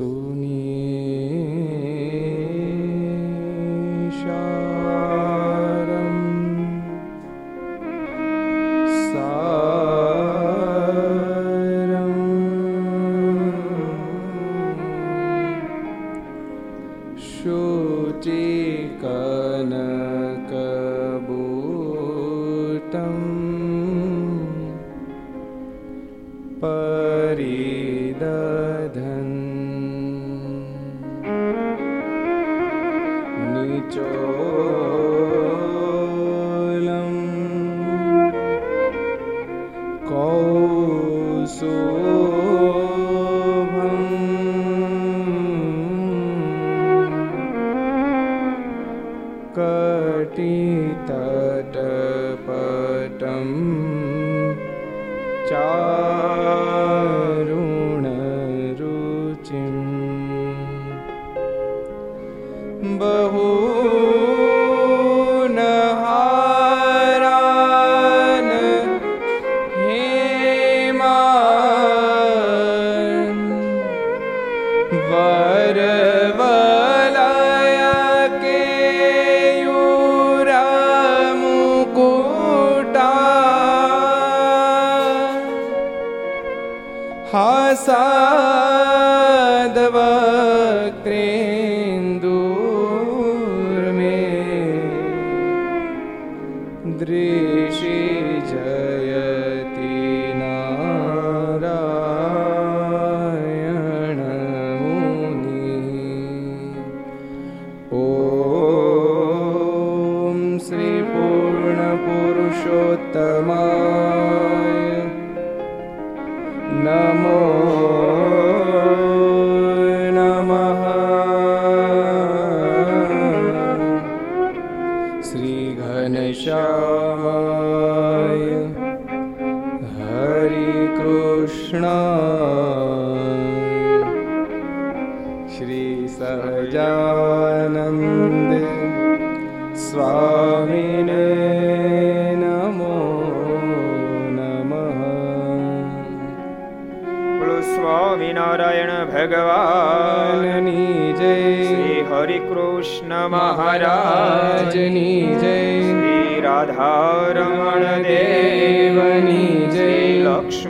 主你。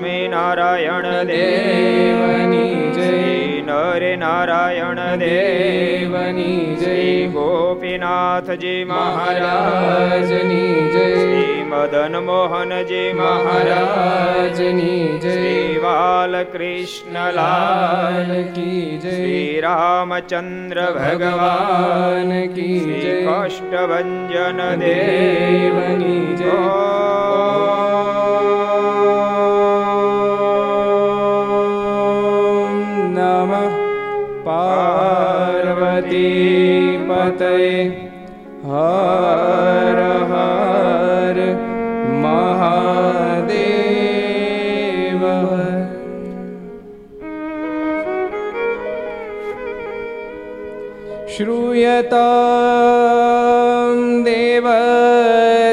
લક્ષ્મી નારાયણ દેવની જય. નરે નારાયણ દેવની જય. ગોપીનાથજી મહારાજની જય. શ્રી મદન મોહનજી મહારાજની જય. શ્રી બાલકૃષ્ણલાલ કી જય. શ્રી રામચંદ્ર ભગવાન કી જય. કષ્ટભન દેવની જય. ये हहादे श्रूयता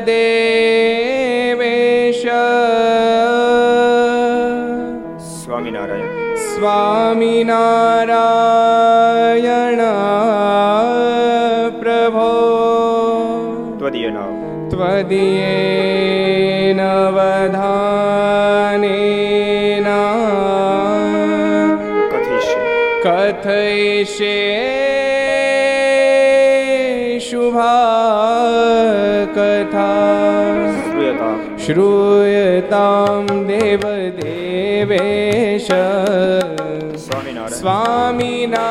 देवेश स्वामिनारायण। स्वामिना दिये नवधानेना कथयिष्ये कथयिष्ये शुभा कथा श्रूयतां देवदेवेश स्वामिना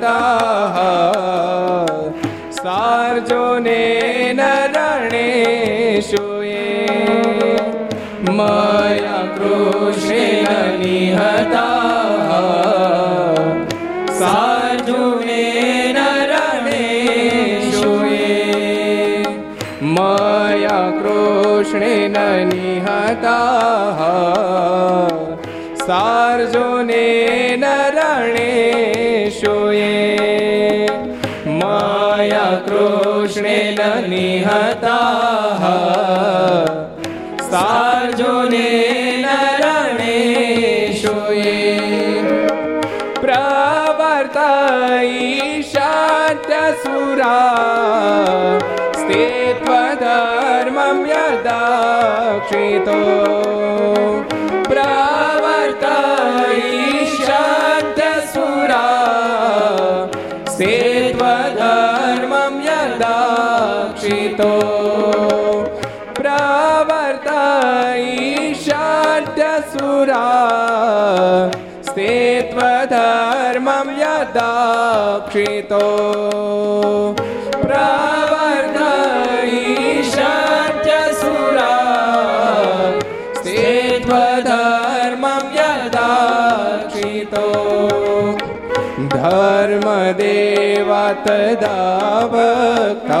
સદા સારજોને હતા મયા કૃષ્ણ નિહતા સારજુએ નરણેશુએ મયા કૃષ્ણ નિહતા સારજોને કૃષ્ણેન નિહતાઃ સાર્જુનેન રણેષુ પ્રવર્ત ઈશાત્યસુરા સ્તે ત્વધર્મં યદાક્ષિતો તો પ્રવર્તા ઈશાટ્યસુરા સ્તેત્વધર્મમ યદાક્ષિતો. धर्मदेवा तदा वक्ता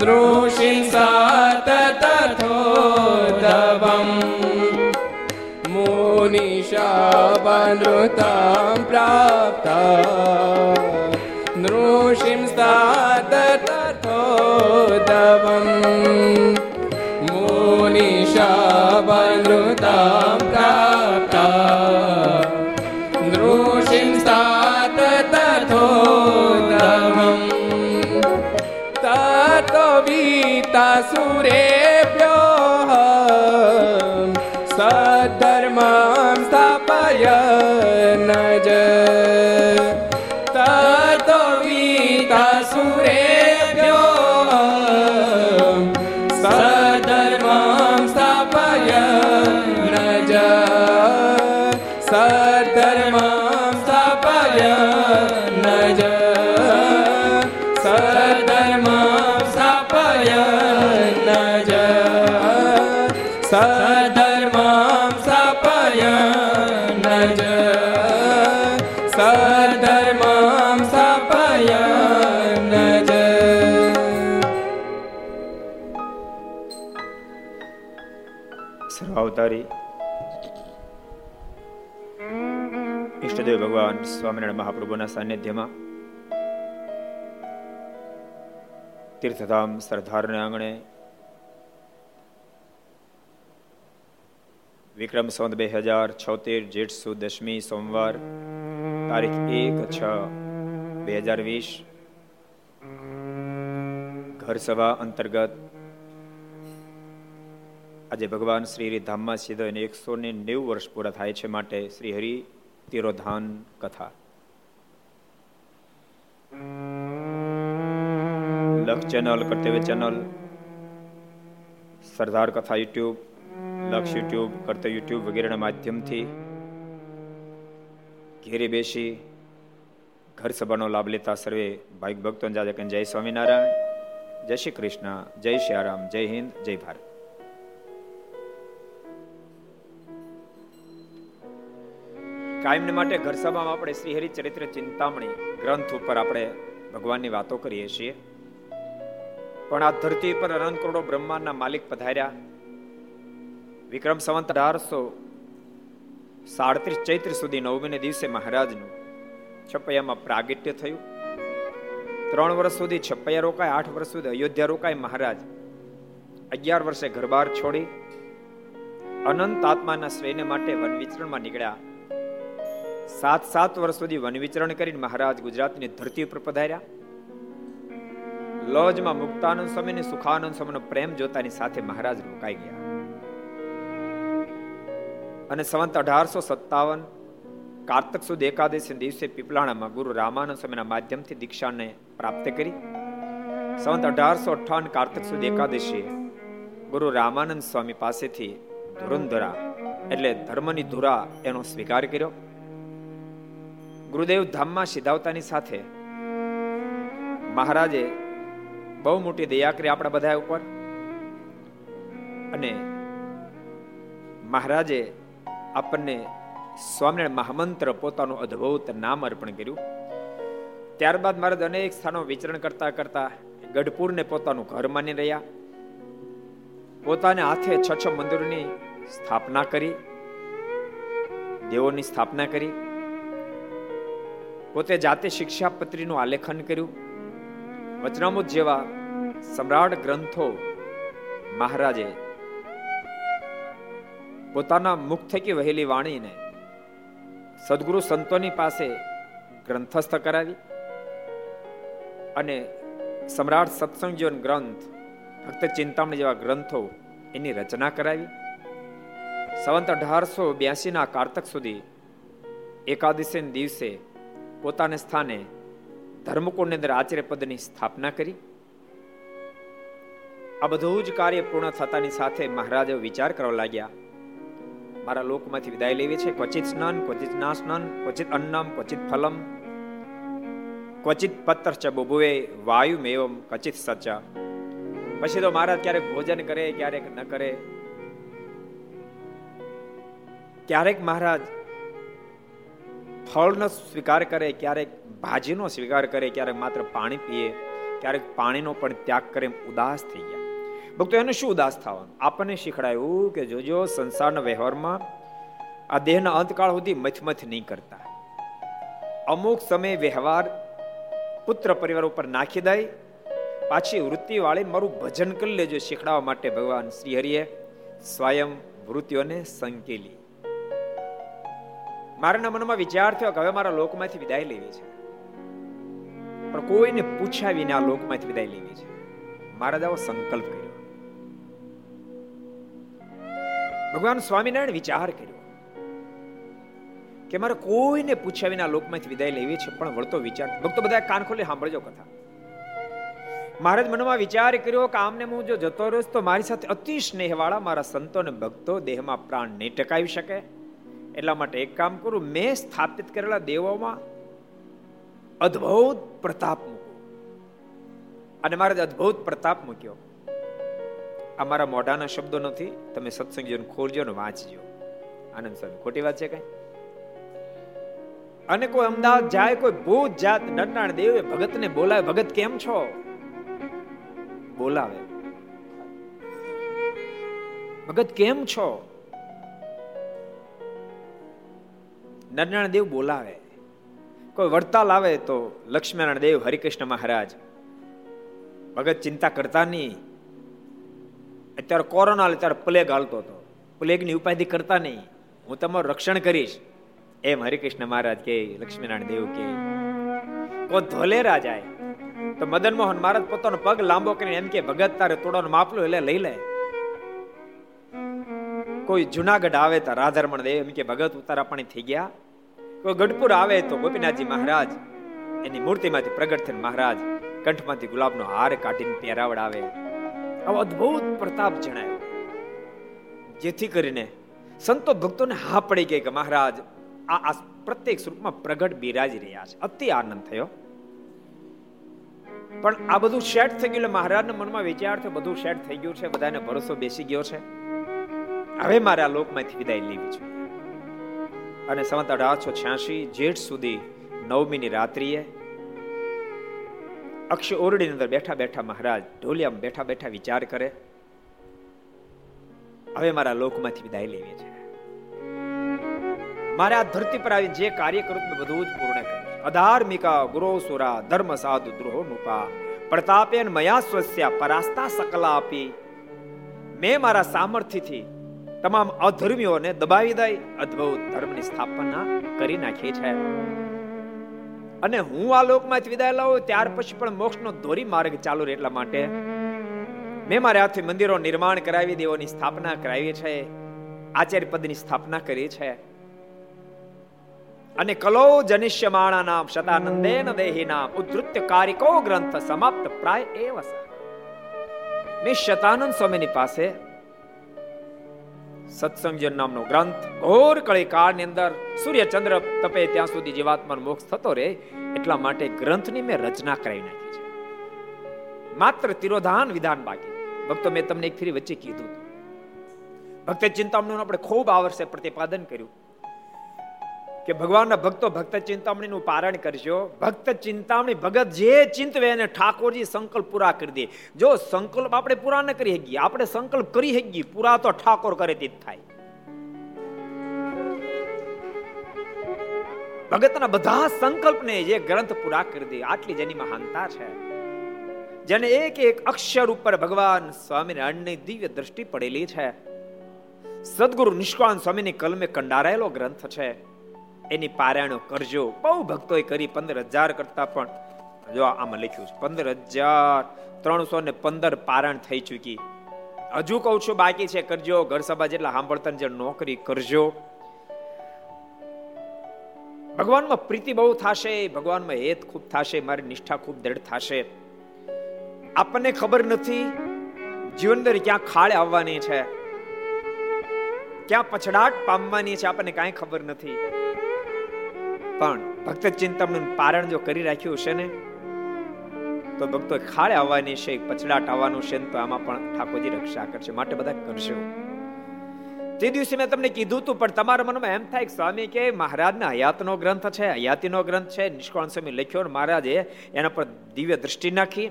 नृशिंसा तथोदवम् मुनिशावनुतां प्राप्ता नृशिंसा तथोदवम् मुनिशावनुतां प्राप्ता yeah ભગવાન સ્વામિનારાયણ મહાપ્રભુના સાનિધ્યમાં તીર્થધામ સરદારને આંગણે વિક્રમ સંત બે હજાર છોતેર જેઠ સુ દશમી સોમવાર તારીખ એક છ બે હજાર વીસ ઘર અંતર્ગત આજે ભગવાન શ્રી હરિધામમાં સીધો એકસો ને નેવું વર્ષ પૂરા થાય છે માટે શ્રી હરિ તિરોધાન કથા લક્ષ ચેનલ કર્તવ્ય ચેનલ સરદાર કથા યુટ્યુબ લક્ષ યુટ્યુબ કર્તવ્ય યુટ્યુબ વગેરેના માધ્યમથી ઘેરે બેસી ઘર સભાનો લાભ લેતા સર્વે ભાઈ ભક્તો જય સ્વામિનારાયણ જય શ્રી કૃષ્ણ જય શ્રી રામ જય હિન્દ જય ભારત કાયમને માટે ઘર સભામાં આપણે શ્રી હરિચરિત્ર ચિંતામણી ગ્રંથ ઉપર આપણે ભગવાનની વાતો કરીએ છીએ. પણ આ ધરતી પર અનંત કરોડો બ્રહ્માંડના માલિક પધાર્યા. વિક્રમ સંવંત અઢારસો સાડત્રીસ ચૈત્ર સુધી નવમીને દિવસે મહારાજનું છપૈયામાં પ્રાગટ્ય થયું. ત્રણ વર્ષ સુધી છપૈયા રોકાય, આઠ વર્ષ સુધી અયોધ્યા રોકાય, મહારાજ અગિયાર વર્ષે ઘરબાર છોડી અનંત આત્માના શ્રેય માટે વન વિચરણમાં નીકળ્યા. સાત સાત વર્ષ સુધી વન વિચરણ કરીને મહારાજ ગુજરાતની ધરતી ઉપર પધાર્યા. લોજમાં મુક્તાનંદ સ્વામી સુખાનંદ સ્વામીનો પ્રેમ જોતાની સાથે મહારાજ રોકાઈ ગયા. અને સંવંત અઢારસો સત્તાવન કાર્તક સુદ એકાદશી દિવસે પીપલાણામાં ગુરુ રામાનંદ સ્વામીના માધ્યમથી દીક્ષાને પ્રાપ્ત કરી. સંવંત અઢારસો અઠાવન કાર્તક સુદ એકાદશી ગુરુ રામાનંદ સ્વામી પાસેથી ધુરંધરા એટલે ધર્મની ધુરા એનો સ્વીકાર કર્યો. ગુરુદેવ ધામમાં સિધાવતાની સાથે મહારાજે બહુ મોટી દયા કરી આપણા બધા ઉપર અને મહારાજે આપણને સ્વામિનારાયણ મહામંત્ર પોતાનું અદ્ભુત નામ અર્પણ કર્યું. ત્યારબાદ મહારાજ અનેક સ્થાનો વિચરણ કરતા કરતા ગઢપુરને પોતાનું ઘર માની રહ્યા. પોતાને હાથે છ છ મંદિરોની સ્થાપના કરી, દેવોની સ્થાપના કરી. પોતે જાતે શિક્ષાપત્રીનું આલેખન કર્યું. વચનામૃત જેવા સમ્રાટ ગ્રંથો મહારાજે પોતાના મુખ થકી વહેલી વાણીને સદગુરુ સંતોની પાસે ગ્રંથસ્થ કરાવી અને સમ્રાટ સત્સંગ જીવન ગ્રંથ, ભક્ત ચિંતામણી જેવા ગ્રંથો એની રચના કરાવી. સંવંત અઢારસો બ્યાસીના કારતક સુધી એકાદશી દિવસે પોતાને સ્થાને ધર્મકુંડની અંદર આચાર્ય પદની સ્થાપના કરી. આ બધું જ કાર્ય પૂર્ણ થતાની સાથે મહારાજે વિચાર કરવા લાગ્યા, મારા લોકમાંથી વિદાય લેવી છે? ક્વચિત સ્નાન, ક્વચિત ના સ્નાન ક્વચિત અન્નમ ક્વચિત ફલમ? ક્વચિત પત્ર ચ બુભુએ વાયુ મેવમ ક્વચિત સચા? પછી તો મહારાજ ક્યારેક ભોજન કરે, ક્યારેક ન કરે. ક્યારેક મહારાજ ફળનો સ્વીકાર કરે, ક્યારેક ભાજીનો સ્વીકાર કરે, ક્યારેક માત્ર પાણી પીએ, ક્યારેક પાણીનો પણ ત્યાગ કરે ઉદાસ થઈ ગયા. ભક્તો, એને શું ઉદાસ થવાનું? આપણને શીખડાયું કે જોજો, સંસારના વ્યવહારમાં આ દેહના અંતકાળ સુધી મથમથ નહીં કરતા. અમુક સમય વ્યવહાર પુત્ર પરિવાર ઉપર નાખી દઈ પાછી વૃત્તિ વાળી મારું ભજન કરી લેજો શીખડાવવા માટે ભગવાન શ્રી હરિએ સ્વયં વૃત્તિઓને સંકેલી. મારાના મનમાં વિચાર થયો કે હવે મારા લોકમાંથી વિદાય લેવી છે. પણ કોઈને પૂછ્યા વિના લોકમાંથી વિદાય લેવી છે? મહારાજ આવો સંકલ્પ કર્યો. ભગવાન સ્વામિનારાયણ વિચાર કર્યો કે મારે કોઈને પૂછ્યા વિના લોકમાંથી વિદાય લેવી છે, પણ વળતો વિચાર ભક્તો બધા કાન ખોલી સાંભળજો કથા. મહારાજ મનમાં વિચાર કર્યો કે આમને હું જો જતો રહ્યો તો મારી સાથે અતિ સ્નેહવાળા મારા સંતો અને ભક્તો દેહમાં પ્રાણ નહીં ટકાવી શકે. એટલા માટે એક કામ કરું, મેં સ્થાપિત કરેલા દેવોમાં અદ્ભુત પ્રતાપ મૂકું. અને મારે અદ્ભુત પ્રતાપ મૂક્યો. અમારા મોઢાના શબ્દો નથી, તમે સત્સંગ ખોરજો ને વાંચજો. આનંદ સ્વામી ખોટી વાત છે કઈ? અને કોઈ અમદાવાદ જાય, કોઈ ભૂત જાત નરનાળ દેવ ભગત ને બોલાવે, ભગત કેમ છો? બોલાવે. ભગત કેમ છો? નારાયણ દેવ બોલાવે. કોઈ વડતાલ આવે તો લક્ષ્મીનારાયણ દેવ હરિકૃષ્ણ મહારાજ. ભગત ચિંતા કરતા નહીં. અત્યારે કોરોના અત્યારે પ્લેગ હાલતો હતો. પ્લેગની ઉપાધિ કરતા નહીં. હું તમારું રક્ષણ કરીશ. એમ હરિકૃષ્ણ મહારાજ કે, લક્ષ્મીનારાયણ દેવ કે કો ધોલેરા જાય, તો મદન મોહન મહારાજ પોતાનો પગ લાંબો કરીને એમ કે, ભગત તારે તોડવાનું માપલું એટલે લઈ લે. કોઈ જુનાગઢ આવે તો રાધારમણ દેવ એમ કે, ભગત ઉતારા પાણી થઈ ગયા. ગઢપુર આવે તો ગોપીનાથજી મહારાજ, એની મૂર્તિમાંથી પ્રગટ થઈને મહારાજ કંઠમાંથી ગુલાબનો હાર કાઢીને પહેરાવડાવે આવો. અદ્ભુત પ્રતાપ જણાયો. જેથી કરીને સંતો ભક્તોને હા પડી ગઈ કે મહારાજ, આ આ પ્રત્યેક સ્વરૂપમાં પ્રગટ બિરાજી રહ્યા છે. અતિ આનંદ થયો. પણ આ બધું સેટ થઈ ગયું મહારાજના મનમાં વિચાર થયો, બધું સેટ થઈ ગયું છે, બધાને ભરોસો બેસી ગયો છે. હવે મારે આ લોકમાંથી વિદાય લેવી છે. અને સંવત અઢારસો છ્યાસી જેઠ સુધી નવમીની રાત્રિએ અક્ષ ઓરડીની અંદર બેઠા બેઠા મહારાજ ઢોલિયામાં બેઠા બેઠા વિચાર કરે, હવે મારા લોકમાંથી વિદાય લેવી છે. મારે આ ધરતી પર આવી જે કાર્ય કરું મેં બધું જ પૂર્ણ કર્યું અધાર્મિકા ગુરો સુરા ધર્મ સાધુ દ્રોહ નુપા પ્રતાપેન, મયા સ્વસ્યા, પરાસ્તા સકલા આપી મેં મારા સામર્થ્યથી તમામ અધર્મીઓને દબાવી દઈ અદ્ભુત ધર્મની સ્થાપના કરી નાખી છે. અને હું આ લોકમાંથી વિદાય લઉં, ત્યાર પછી પણ મોક્ષનો ધોરી માર્ગ ચાલુ રહે એટલા માટે મેં મારા હાથથી મંદિરો નિર્માણ કરાવી, દેવોની સ્થાપના કરાવી છે આચાર્ય પદની સ્થાપના કરી છે. અને કલો જનિષ્યમાણા નામ શતાનંદેન દેહી નામ ઉદ્ધૃત્ય કારિકો ગ્રંથ સમાપ્ત પ્રાય એવ મેં શતાનંદ સ્વામીની પાસે સત્સંગજન નામનો ગ્રંથ ઘોર કળી કાળની અંદર સૂર્ય ચંદ્ર તપે ત્યાં સુધી જીવાત્માનો મોક્ષ થતો રહે એટલા માટે ગ્રંથની મેં રચના કરાવી નાખી છે. માત્ર તિરોધાન વિધાન બાકી. ભક્તો, મેં તમને એક ફરી વચ્ચે કીધું ભક્ત ચિંતામણું આપણે ખૂબ આ વર્ષે પ્રતિપાદન કર્યું. કે ભગવાનના ભક્તો ભક્ત ચિંતામણીનું પારણ કરજો. ભક્ત ચિંતામણી ભગત જે ચિંતવે એને ઠાકોરજી સંકલ્પ પૂરા કરી દે. જો સંકલ્પ આપણે પૂરા ન કરી શકીએ, આપણે સંકલ્પ કરી શકીએ, પૂરા તો ઠાકોર કરે તે થાય. ભગતના બધા સંકલ્પને જે ગ્રંથ પૂરા કરી દે, આટલી જેની મહાનતા છે. જેને એક એક અક્ષર ઉપર ભગવાન સ્વામિનારાયણની દિવ્ય દ્રષ્ટિ પડેલી છે. સદગુરુ નિષ્કાન સ્વામીની કલમે કંડારાયેલો ગ્રંથ છે. એની પારાયણો કરજો. બહુ ભક્તોએ કરી પંદર હજાર કરતા પણ. જો આમાં લખ્યું છે પંદર હજાર ત્રણસો ને પંદર પારણ થઈ ચૂકી. હજુ કહું છું, બાકી છે, કરજો. ઘર સભા જેટલા સાંભળતા જે નોકરી કરજો. ભગવાનમાં પ્રીતિ બહુ થશે, ભગવાનમાં હેત ખૂબ થશે, મારી નિષ્ઠા ખૂબ દ્રઢ થશે. આપણને ખબર નથી, જીવન દર ક્યાં ખાળે આવવાની છે, ક્યાં પછડાટ પામવાની છે, આપણને કાંઈ ખબર નથી. પણ ભક્ત ચિંતનનું પારણ જો કરી રાખ્યું છે ને, તો ભક્તો ખાડે આવવાની છે પછડાટ આવવાનું છે તો આમાં પણ ઠાકોરજી રક્ષા કરશે, માટે બધા કરશો. તે દિવસે મેં તમને કીધું હતું, પણ તમારા મનમાં એમ થાય કે સ્વામી કે મહારાજના હયાતનો ગ્રંથ છે હયાતીનો ગ્રંથ છે નિષ્કોણ સ્વામી લખ્યો મહારાજે એના પર દિવ્ય દ્રષ્ટિ નાખી,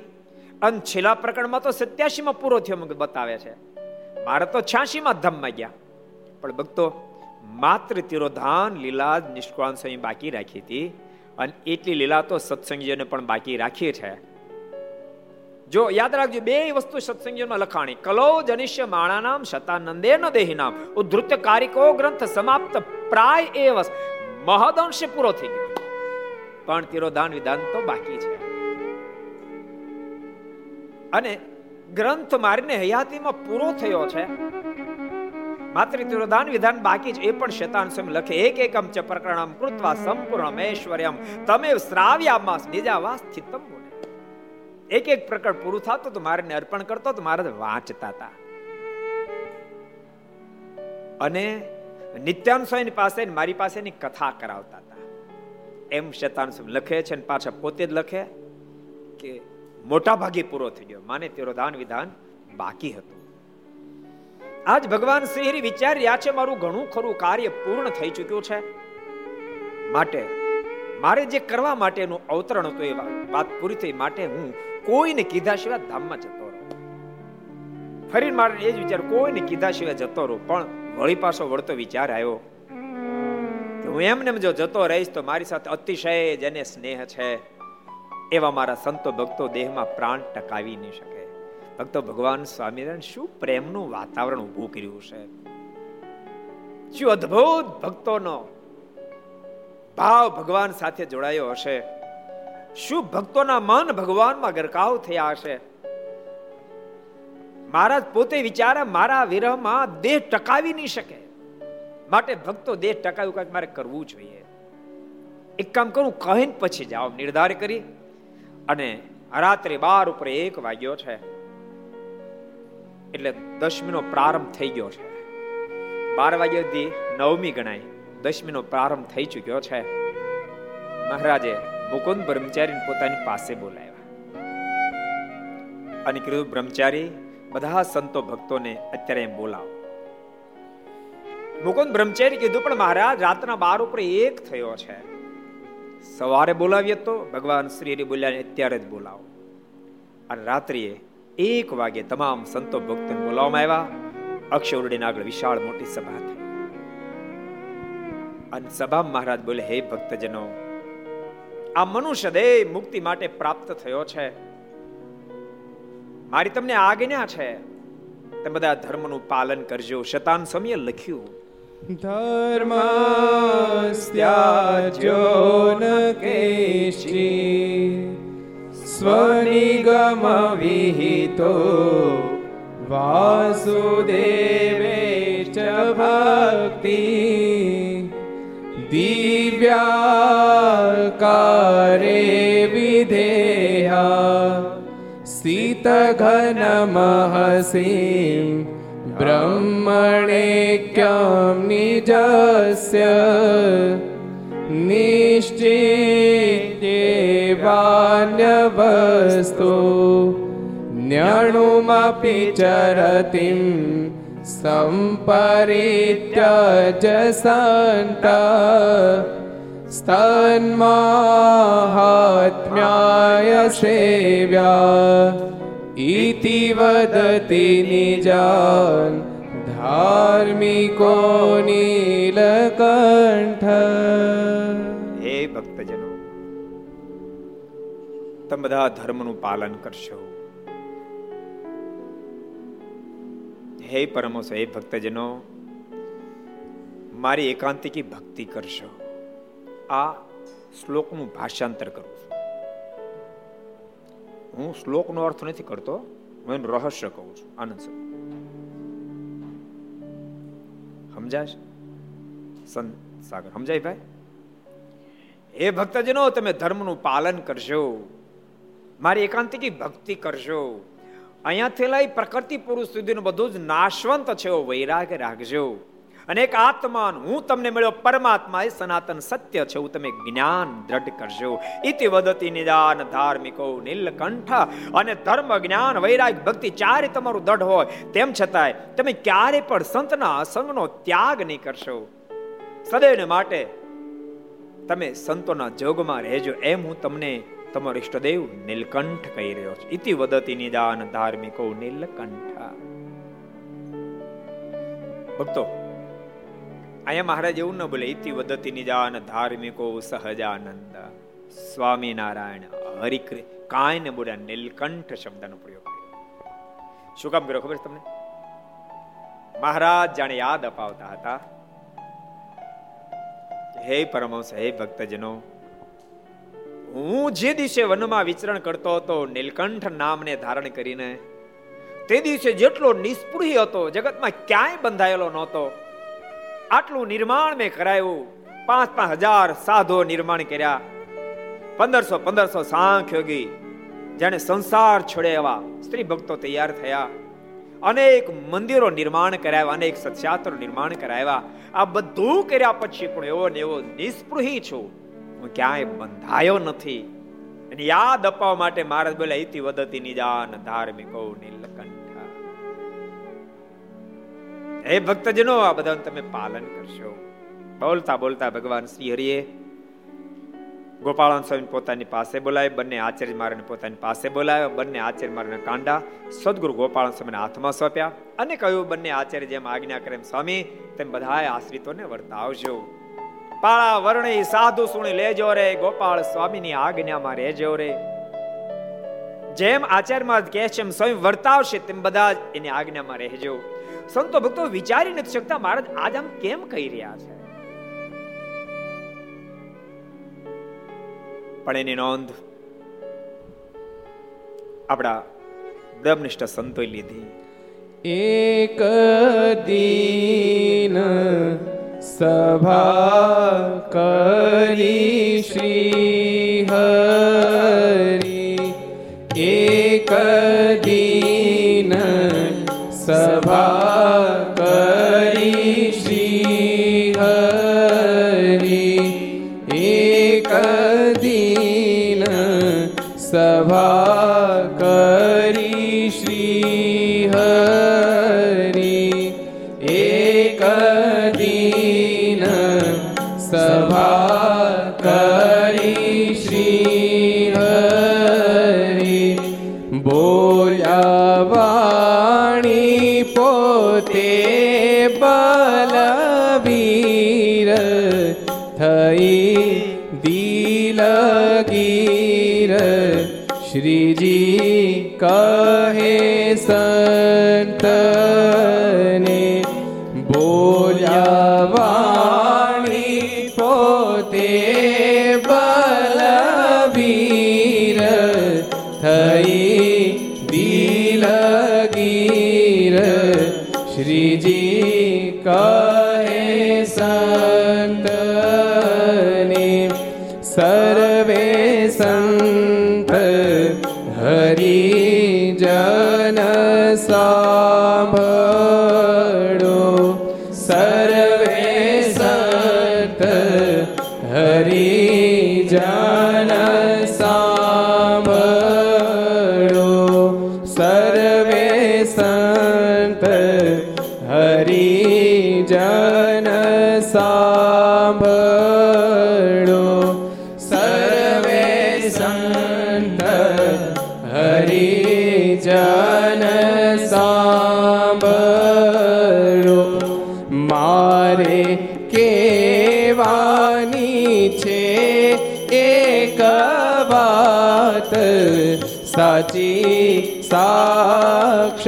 અને છેલ્લા પ્રકરણમાં તો સત્યાસીમાં પૂરો થયો બતાવે છે. મારે તો છ્યાસીમાં ધમમાં ગયા. પણ ભક્તો માત્ર તિરોધાન લીલા નિષ્કાળ સ્વામી બાકી રાખી હતી. અને એટલી લીલા તો સત્સંગીઓને પણ બાકી રાખી છે. જો યાદ રાખજો, બે વસ્તુ સત્સંગીઓમાં લખાણી. કલો જનિષ્ય માણા નામ, શતાનંદે ન દેહી નામ. ઉદ્ધૃત કારિકો ગ્રંથ સમાપ્ત પ્રાય એ વસ મહદંશ પૂરો થઈ ગયો. પણ તિરોધાન વિધાન તો બાકી છે. અને ગ્રંથ મારીને હયાતીમાં પૂરો થયો છે. માત્ર તિરોધાન વિધાન બાકી છે એ પણ શેતાન સ્વયં લખે. એક એકમ ચ પ્રકરણમ કૃત્વા સંપૂર્ણ ઐશ્વર્યમ. તમે શ્રાવ્યામાં નિજાવા સ્થિતમ એક એક પ્રકરણ પૂરું થતું તો મારે અર્પણ કરતો તો મારે વાંચતા હતા અને નિત્યાન સ્વામી પાસે મારી પાસેની કથા કરાવતા હતા એમ શેતાન લખે છે અને પાછા પોતે જ લખે કે મોટા ભાગે પૂરો થઈ ગયો. માને તિરોધાન વિધાન બાકી હતું. આજ ભગવાન શ્રી હરિ છે, મારું ઘણું ખરું કાર્ય પૂર્ણ થઈ ચૂક્યું છે. માટે, મારે જે કરવા માટેનું અવતરણ હતું, એવા વાત પૂરી થઈ માટે હું કોઈને કીધા સિવાય ધામમાં જતો રહું. ફરી મારે એ જ વિચાર, કોઈને કીધા સિવાય જતો રહું. પણ વળી પાછો વળતો વિચાર આવ્યો હું એમને જો જતો રહીશ, તો મારી સાથે અતિશય જેને સ્નેહ છે, એવા મારા સંતો ભક્તો દેહમાં પ્રાણ ટકાવી નહીં શકે. ભક્તો ભગવાન સ્વામિનારાયણ શું પ્રેમનું વાતાવરણ ઊભું કર્યું છે? શું અદ્ભુત ભક્તોનો ભાવ ભગવાન સાથે જોડાયો હશે? શું ભક્તોના મન ભગવાનમાં ગરકાવ થયા હશે? મહારાજ પોતે વિચારે, મારા વિરહમાં દેહ ટકાવી નહીં શકે. માટે ભક્તો દેહ ટકાવ્યું કંઈક મારે કરવું જોઈએ. એક કામ કરું, કહીને પછી જાઓ, નિર્ધાર કરી. અને રાત્રે બાર ઉપર એક વાગ્યો છે. એટલે દશમીનો પ્રારંભ થઈ ગયો છે. બાર વાગ્યા સુધી નવમી ગણાય. દશમીનો પ્રારંભ થઈ ચુક્યો છે. મહારાજે મુકુંદ બ્રહ્મચારી પોતાની પાસે બોલાવ્યા. અને કીધું, બ્રહ્મચારી, બધા સંતો ભક્તોને અત્યારે બોલાવો. મુકુંદ બ્રહ્મચારી કીધું, પણ મહારાજ, રાતના બાર ઉપર એક થયો છે. સવારે બોલાવીએ તો ભગવાન શ્રી બોલ્યા અત્યારે જ બોલાવો. અને રાત્રિએ એક વાગે તમામ સંતો ભક્તોને બોલાવવામાં આવ્યા. અક્ષરડીના આગળ વિશાળ મોટી સભા થઈ અને સભા મહારાજ બોલે હે ભક્તજનો આ મનુષ્ય દેહ મુક્તિ માટે પ્રાપ્ત થયો છે. મારી તમને આજ્ઞા છે. તમે બધા ધર્મનું પાલન કરજો. શતાન સમયે લખ્યું ધર્મ ત્યાજ્યો ન કેશી स्वनिगमविहितो वासुदेवे च भक्ति दिव्याकारे विधेया शीतघनमहसीं ब्रह्मणेक्यं निजस्य निश्चित निश्चित्येवान्यवस्तु न्यणुमपि चरतिं सम्परित्यज सन्त स्तन्माहात्म्याय सेव्या इति वदति निजान् ધાર્મિકો નીલકંઠ તમે બધા ધર્મનું પાલન કરશો. હે પરમોસ હે ભક્તજનો, મારી એકાંતિકી ભક્તિ કરશો. આ શ્લોકનું ભાષાંતર કરું છું. હું શ્લોકનો અર્થ નથી કરતો, હું એનું રહસ્ય કહું છું. આનંદ સમજાય સંત સાગર, સમજાય ભાઈ? હે ભક્તજનો, તમે ધર્મનું પાલન કરશો. મારી એકાંતિકી ભક્તિ કરશો અહીંયાથી લઈ પ્રકૃતિ પુરુષ સુધીનું બધું જ નાશવંત છે વૈરાગ રાખજો. અને એક આત્માન, હું તમને મળ્યો, પરમાત્મા એ સનાતન સત્ય છે, હું તમે જ્ઞાન દ્રઢ કરજો. ઇતિ વદતી નિદાન ધાર્મિકો નીલકંઠ, અને ધર્મ, જ્ઞાન, વૈરાગ, ભક્તિ ચારે તમારું દઢ હોય. તેમ છતાંય, તમે ક્યારે પણ સંતના અસંગનો ત્યાગ નહીં કરશો. સદૈવને માટે તમે સંતોના જોગમાં રહેજો. એમ હું તમને તમારો ઈષ્ટદેવ નીલકંઠ કહી રહ્યો છે. ઇતિ વદતી નિદાન ધાર્મિકો નીલકંઠ. ભક્તો, અહીંયા મહારાજ એવું ન બોલે, ઇતિ વદતી નિદાન ધાર્મિકો સહજાનંદ. સ્વામિનારાયણ હરિક્ર કાંઈ ને બોલ્યા, નીલકંઠ શબ્દનો પ્રયોગ શું કામ કર્યો ખબર તમને? મહારાજ જાણે યાદ અપાવતા હતા. હે પરમહંસ, હે ભક્તજનો હું જે દિવસે વનમાં વિચરણ કરતો હતો, નીલકંઠ નામને ધારણ કરીને, તે દિવસે જેટલો નિષ્પૃહી હતો, જગતમાં ક્યાંય બંધાયેલો નહોતો. આટલું નિર્માણ મેં કરાયું પાંચ પાંચ હજાર સાધો નિર્માણ કર્યા. પંદરસો પંદરસો સાંખ યોગી જેને સંસાર છોડે એવા સ્ત્રી ભક્તો તૈયાર થયા. અનેક મંદિરો નિર્માણ કરાવ્યા, અનેક સત્યાત્રો નિર્માણ કરાવ્યા. આ બધું કર્યા પછી પણ એવો ને એવો નિષ્પૃહી છું. હું ક્યાંય બંધાયો નથી. અને યાદ અપાવવા માટે મહારાજ બોલ્યા ઇતિ વદતી નિજાન ધાર્મિકો નીલકંઠ. હે ભક્તજનો, આ બધાનું તમે પાલન કરશો. બોલતા બોલતા ભગવાન શ્રી હરિએ ગોપાળન સ્વામી પોતાની પાસે બોલાય બંને આચાર્ય મારાને પોતાની પાસે બોલાવ્યા, બંને આચાર્ય મારાના કાંડા સદગુરુ ગોપાળન સ્વામીના હાથમાં સોંપ્યા અને કહ્યું, બંને આચાર્ય જેમ આજ્ઞા કરે સ્વામી, તેમ બધા આશ્રિતોને વર્તાવજો. પાળા વર્ણી સાધુ સુણી લેજો રે, ગોપાળ સ્વામીની આજ્ઞામાં રહેજો રે. જેમ આચાર્યમાં કહે છે, એમ સ્વયં વર્તાવશે, તેમ બધા જ એની આજ્ઞામાં રહેજો. સંતો ભક્તો વિચારી નથી શકતા, મહારાજ, આજ આમ કેમ કહી રહ્યા છે? પણ એની નોંધ આપણા બ્રહ્મનિષ્ઠ સંતોએ લીધી. એક દીન સભા કરી શ્રી હરી એક શ્રીજી કહે સંતને સાચી સાક્ષાત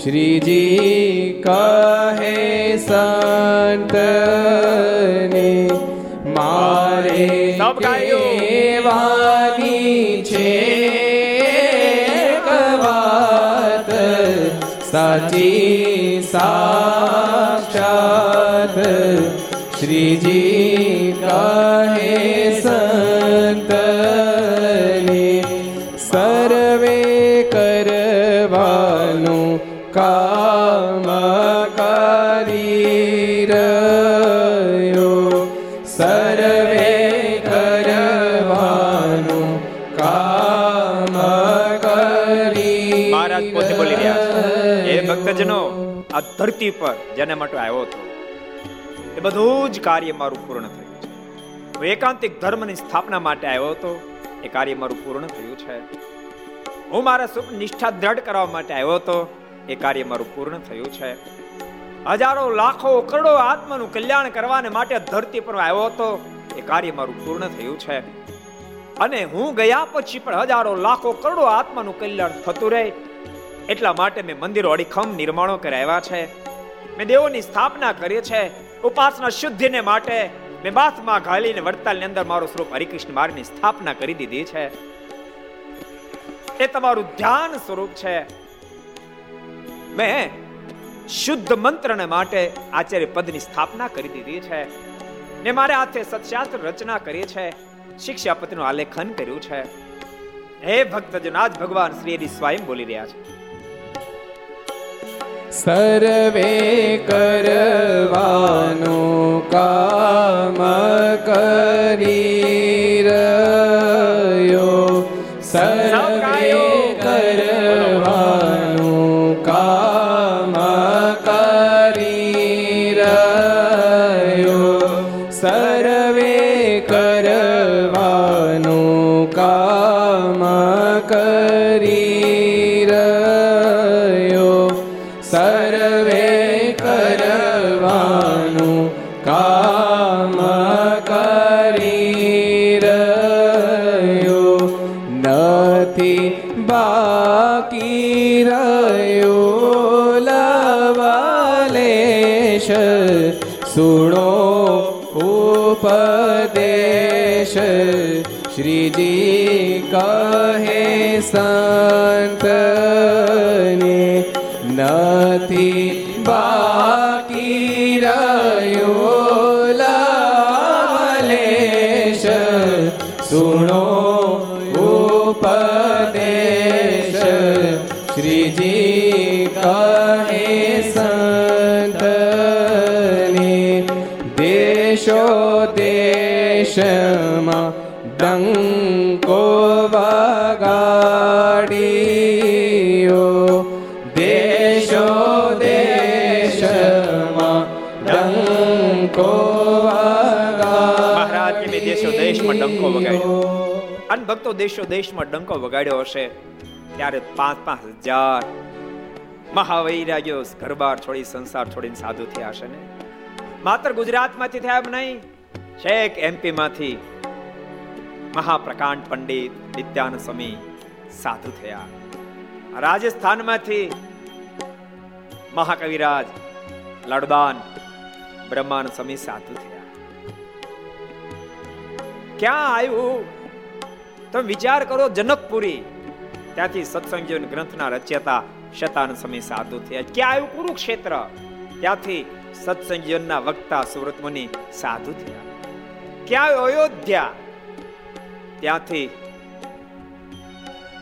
શ્રીજી કહે સંતને મારે. કહેવાની છે એક વાત સાચી સાક્ષાત શ્રીજી ભક્તજનો આ ધરતી પર જેના માટે આવ્યો હતો, એ બધું જ કાર્ય મારું પૂર્ણ થયું છે. હું એકાંતિક ધર્મની સ્થાપના માટે આવ્યો હતો, એ કાર્ય મારું પૂર્ણ થયું છે. હું મારા સુખ નિષ્ઠા દ્રઢ કરવા માટે આવ્યો હતો, એ કાર્ય મારું પૂર્ણ થયું છે. હજારો, લાખો, કરોડો આત્માનું કલ્યાણ કરવાને માટે ધરતી પર આવ્યો હતો, એ કાર્ય મારું પૂર્ણ થયું છે. અને હું ગયા પછી પણ હજારો, લાખો, કરોડો આત્માનું કલ્યાણ થતું રહે એટલા માટે મેં મંદિરો અડીખમ નિર્માણો કરાવ્યા છે. મેં દેવોની સ્થાપના કરી છે. ઉપાસના શુદ્ધિને માટે મેં બાથમાં ઘાલીને વડતાલની અંદર મારું સ્વરૂપ હરિકૃષ્ણ માર્ગની સ્થાપના કરી દીધી છે. એ તમારું ધ્યાન સ્વરૂપ છે. મેં શુદ્ધ મંત્રને માટે આચાર્ય પદની સ્થાપના કરી દીધી છે. ને મારે હાથે સત્શાસ્ત્ર રચના કરી છે. શિક્ષાપતિનું આલેખન કર્યું છે. હે ભક્તજન, આજ ભગવાન શ્રી સ્વયં બોલી રહ્યા છે. સર્વે કરવાનું કામ કરી શ્રીજી કહે સંતને નથી બાકી રહ્યો લાલેશ. સુણો ડંકો વગાડ્યો. અને ભક્તો દેશો દેશમાં ડંકો વગાડ્યો હશે. ત્યારે પાંચ પાંચ હજાર મહાવૈરાગ્યો ઘરબાર છોડી સંસાર છોડીને સાધુ થયા હશે ને? માત્ર ગુજરાતમાંથી થયા નહીં છેક એમપી માંથી મહાપ્રકાંડ પંડિત નિત્યાન સ્વામી સાધુ થયા. રાજસ્થાનમાંથી મહાકવિરાજ લડબાન બ્રહ્માન સ્વામી સાધુ થયા. ક્યાં આવ્યું? તમે વિચાર કરો, જનકપુરી. ત્યાંથી સત્સંગ જીવન ગ્રંથના રચયતા શતાન સમય સાધુ થયા. ક્યાં આવ્યું? કુરુક્ષેત્ર. ત્યાંથી સત્સંગ જીવનના વક્તા સુરત મુનિ સાધુ થયા. ક્યાં આવ્યું? અયોધ્યા. ત્યાંથી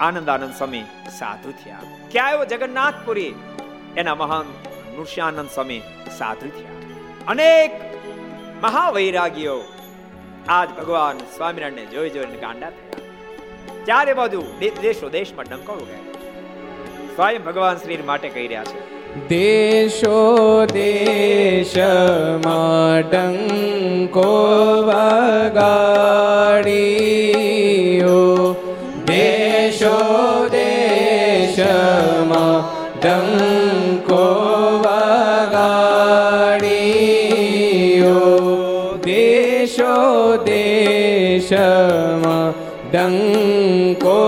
આનંદ આનંદ સ્વામી સાધુ થયા. ક્યાં આવ્યો? જગન્નાથપુરી. એના મહાન નૃષ્યાનંદ સ્વામી સાધુ થયા. અનેક મહાવૈરાગીઓ આજ ભગવાન સ્વામિનારાયણને જોઈ જોઈને ગાંડા થયા. ચારે બાજુ દેશો દેશમાં ડંકો ગયા. સ્વયં ભગવાન શ્રી માટે કહી રહ્યા છે. દેશો દેશમાં ડંકો વગાડીયો. દેશો દેશમાં ડંકો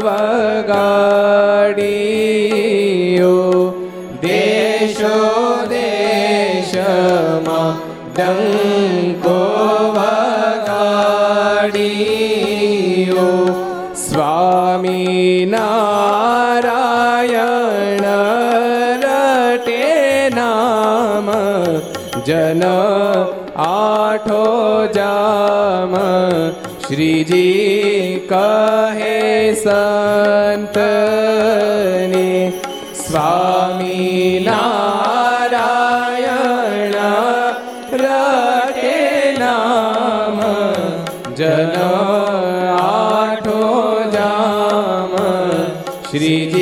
વગાડીયો દેશો દેશમાં ડંકો વગાડીયો સ્વામી નારાયણ રટે નામ જન આઠો જામ શ્રીજી કહે સંતને સ્વામી નારાયણ રટે નામ જન આઠો જામ. શ્રીજી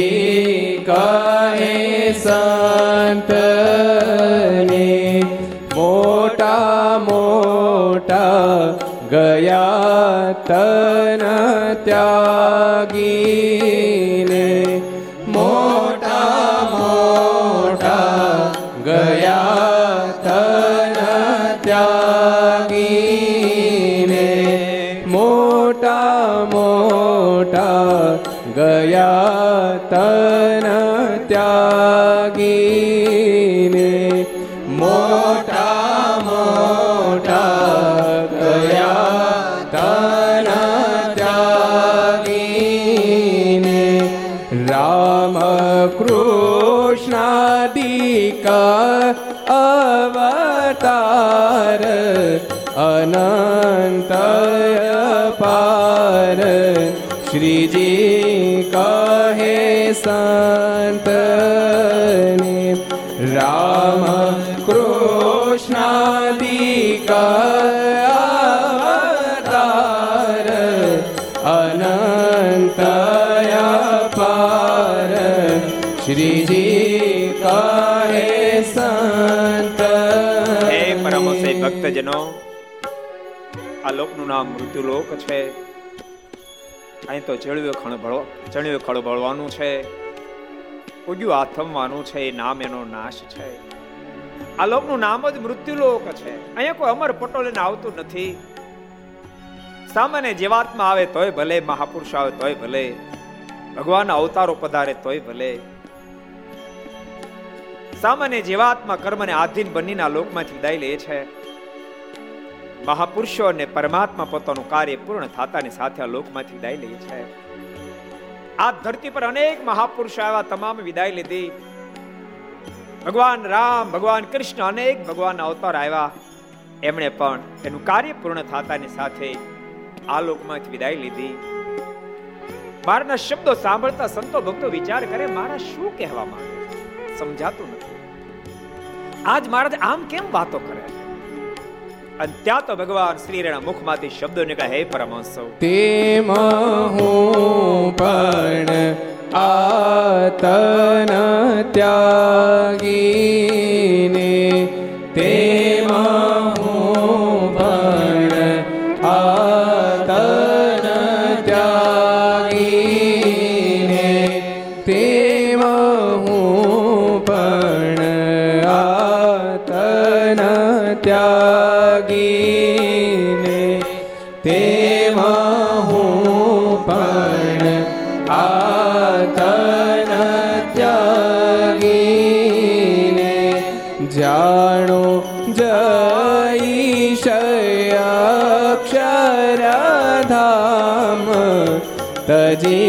અનંત પાર શ્રીજી કહે સંત રામ કૃષ્ણાદિક અવતાર અનંત પાર શ્રીજી આ લોકનું નામ મૃત્યુલોક છે. અહીં તો જળવ્યો ખણ ભળો ચણ્યો ખળ ભળવાનું છે. ઉગ્યું આથમવાનું છે. એ નામ એનો નાશ છે. આ લોકનું નામ જ મૃત્યુલોક છે. અહીંયા કોઈ અમર પટોલે આવતું નથી. સામાન્ય જીવાત્મા આવે તોય ભલે, મહાપુરુષ આવે તોય ભલે ભગવાન અવતારો પધારે તોય ભલે. સામાન્ય જીવાત્મા કર્મને આધીન બનીના લોકમાંથી વિદાય લે છે. મહાપુરુષો અને પરમાત્મા પોતાનું કાર્ય પૂર્ણ થતાની સાથે આ લોકમાંથી વિદાય લે છે. આ ધરતી પર અનેક મહાપુરુષો આવ્યા, તમામ વિદાય લીધી. ભગવાન રામ, ભગવાન કૃષ્ણ, અનેક ભગવાન અવતાર આવ્યા. એમણે પણ એનું કાર્ય પૂર્ણ થતાની સાથે આ લોકમાંથી વિદાય લીધી. મારના શબ્દો સાંભળતા સંતો ભક્તો વિચાર કરે, મારા શું કહેવા માંગે સમજાતું નથી. આજ મહારાજ આમ કેમ વાતો કરે અને ત્યાં તો ભગવાન શ્રી રેણા મુખમાંથી શબ્દો નીકળે, હે પરમહંસો. તેમ હું પણ આતન ત્યાગીને તેમ aí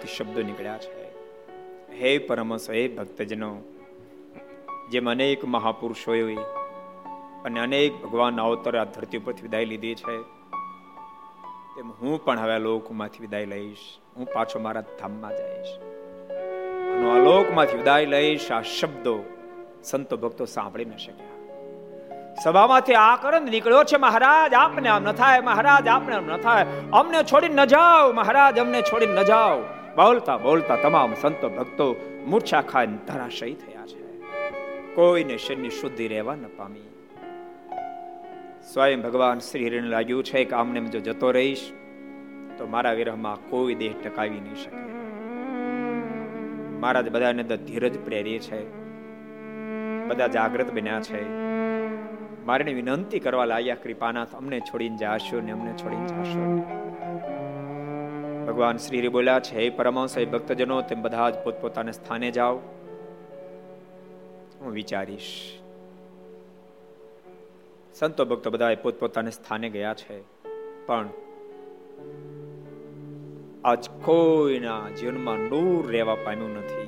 રેણા શબ્દો નીકળ્યા છે. હે પરમસ હે ભક્તજનો, જેમ અનેક મહાપુરુષોએ અને અનેક ભગવાન અવતાર આ ધરતી ઉપરથી વિદાય લીધી છે, તેમ હું પણ હવે લોકમાંથી વિદાય લઈશ. હું પાછો મારા ધામમાં જઈશ. અને આ વિદાય લઈશ. આ શબ્દો સંતો ભક્તો સાંભળી ન શક્યા. સભામાંથી આ કરંદ નીકળ્યો છે, મહારાજ, આપને આમ ન થાય, મહારાજ, આપને આમ ન થાય. અમને છોડીને ન જાઓ, મહારાજ, અમને છોડીને ન જાઓ. બોલતા બોલતા તમામ સંતો ભક્તો મૂર્છા ખાઈને ધરાશયી થયા છે. કોઈને શરીરની શુદ્ધિ રહેવા ન પામી. સ્વયં ભગવાન શ્રી હરિને લાગ્યું છે કે આમને જો જતો રહીશ, તો મારા વિરહમાં કોઈ દેહ ટકાવી નહીં શકે. મહારાજ બધાને તો ધીરજ પ્રેરી છે. બધા જાગૃત બન્યા છે. મારે વિનંતી કરવા લાગ્યા, કૃપાનાથ, અમને છોડીને જાશો ને અમને છોડીને જાશો. ભગવાન શ્રી બોલ્યા, છે હે પરમહંસ હે ભક્તજનો, તેમ બધા જ પોતપોતાના સ્થાને જાઓ. હું વિચારીશ, સંતો ભક્તો બધા પોતપોતાના સ્થાને ગયા છે, પણ આજ કોઈના જીવનમાં નૂર રહેવા પામ્યું નથી.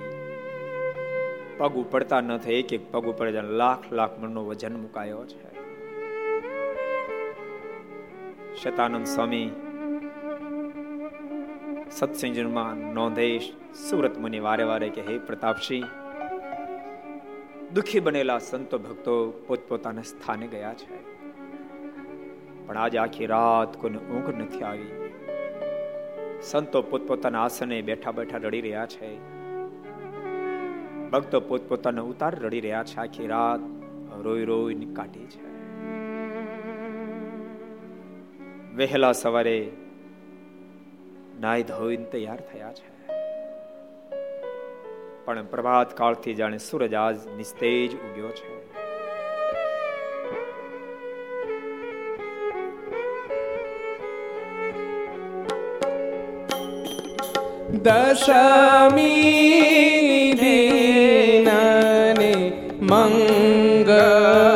પગ ઉપડતા નથી એક એક પગ ઉપર લાખ લાખ મણનો વજન મુકાયો છે. શતાનંદ સ્વામી સત્સંગમાં નોંધેશ સુરત મુનિ વારે વારે કે, હે પ્રતાપસિંહ દુખી બનેલા સંતો ભક્તો પોતપોતાના સ્થાને ગયા છે. પણ આજે આખી રાત કોઈને ઊંઘ નથી આવી. સંતો પોતપોતાના આસને બેઠા બેઠા રડી રહ્યા છે. ભક્તો પોતપોતાના ઉતાર રડી રહ્યા છે. આખી રાત રોઈ રોઈ કાઢી છે. વહેલા સવારે નાઈ ધોઈને તૈયાર થયા છે. પણ પ્રભાત કાળથી જાણે સૂરજ આજ નિસ્તેજ ઉગ્યો છે. દશમી ને મંગળવારે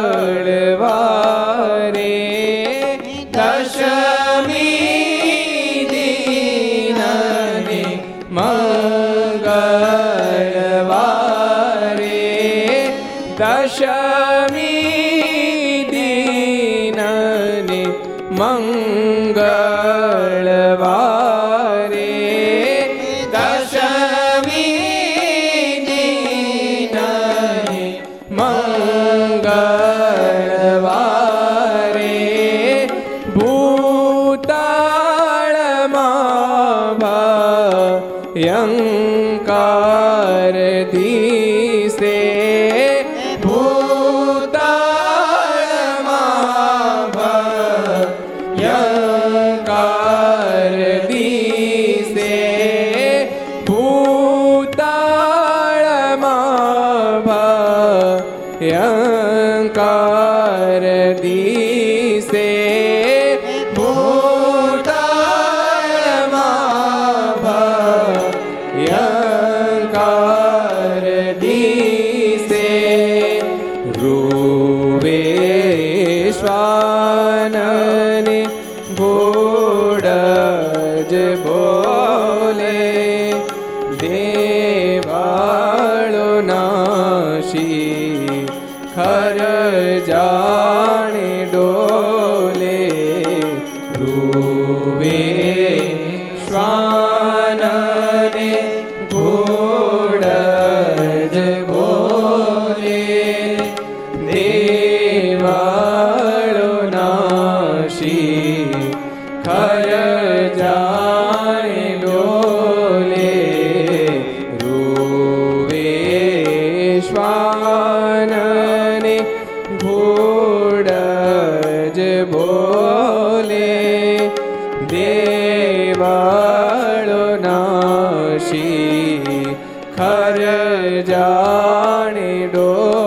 જાણે ડોલે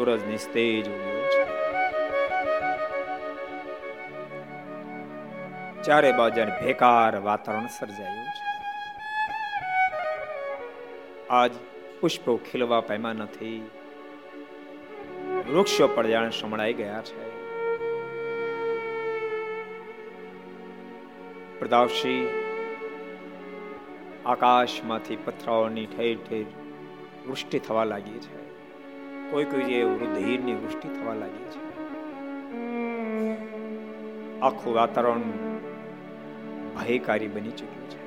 સૂરજ નિસ્તેજ ઉગ્યો છે. ચારે બાજુ ભેકાર વાતાવરણ સર્જાયું છે. આજ પુષ્પો ખીલવા પામ્યા નથી. વૃક્ષો પર જાણે સમળાઈ ગયા છે. પ્રદાવશી આકાશમાંથી પથરાઓની ઠેર ઠેર વૃષ્ટિ થવા લાગી છે. કોઈ કોઈ જે વૃદ્ધિની વૃષ્ટિ થવા લાગી છે. આખું વાતાવરણ ભયકારી બની ચૂક્યું છે.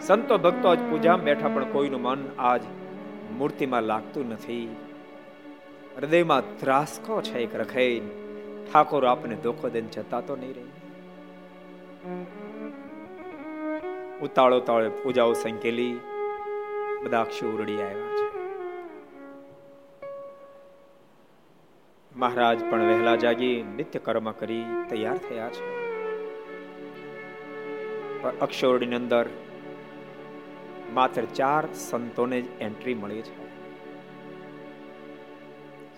સંતો ભક્તો આજ પૂજામાં બેઠા પણ કોઈનું મન આજ મૂર્તિમાં લાગતું નથી. હૃદયમાં ત્રાસકો છે એક રખાઈ ઠાકોર આપને ધોખો દઈને જતા તો નહીં રહી. ઉતાળો તાળે પૂજાઓ સંકેલી, બધા ઉરડી આવ્યા છે. મહારાજ પણ વહેલા જાગી નિત્ય કર્મ કરી તૈયાર થયા છે. પણ અક્ષોરડીની અંદર માત્ર ચાર સંતોને જ એન્ટ્રી મળી છે.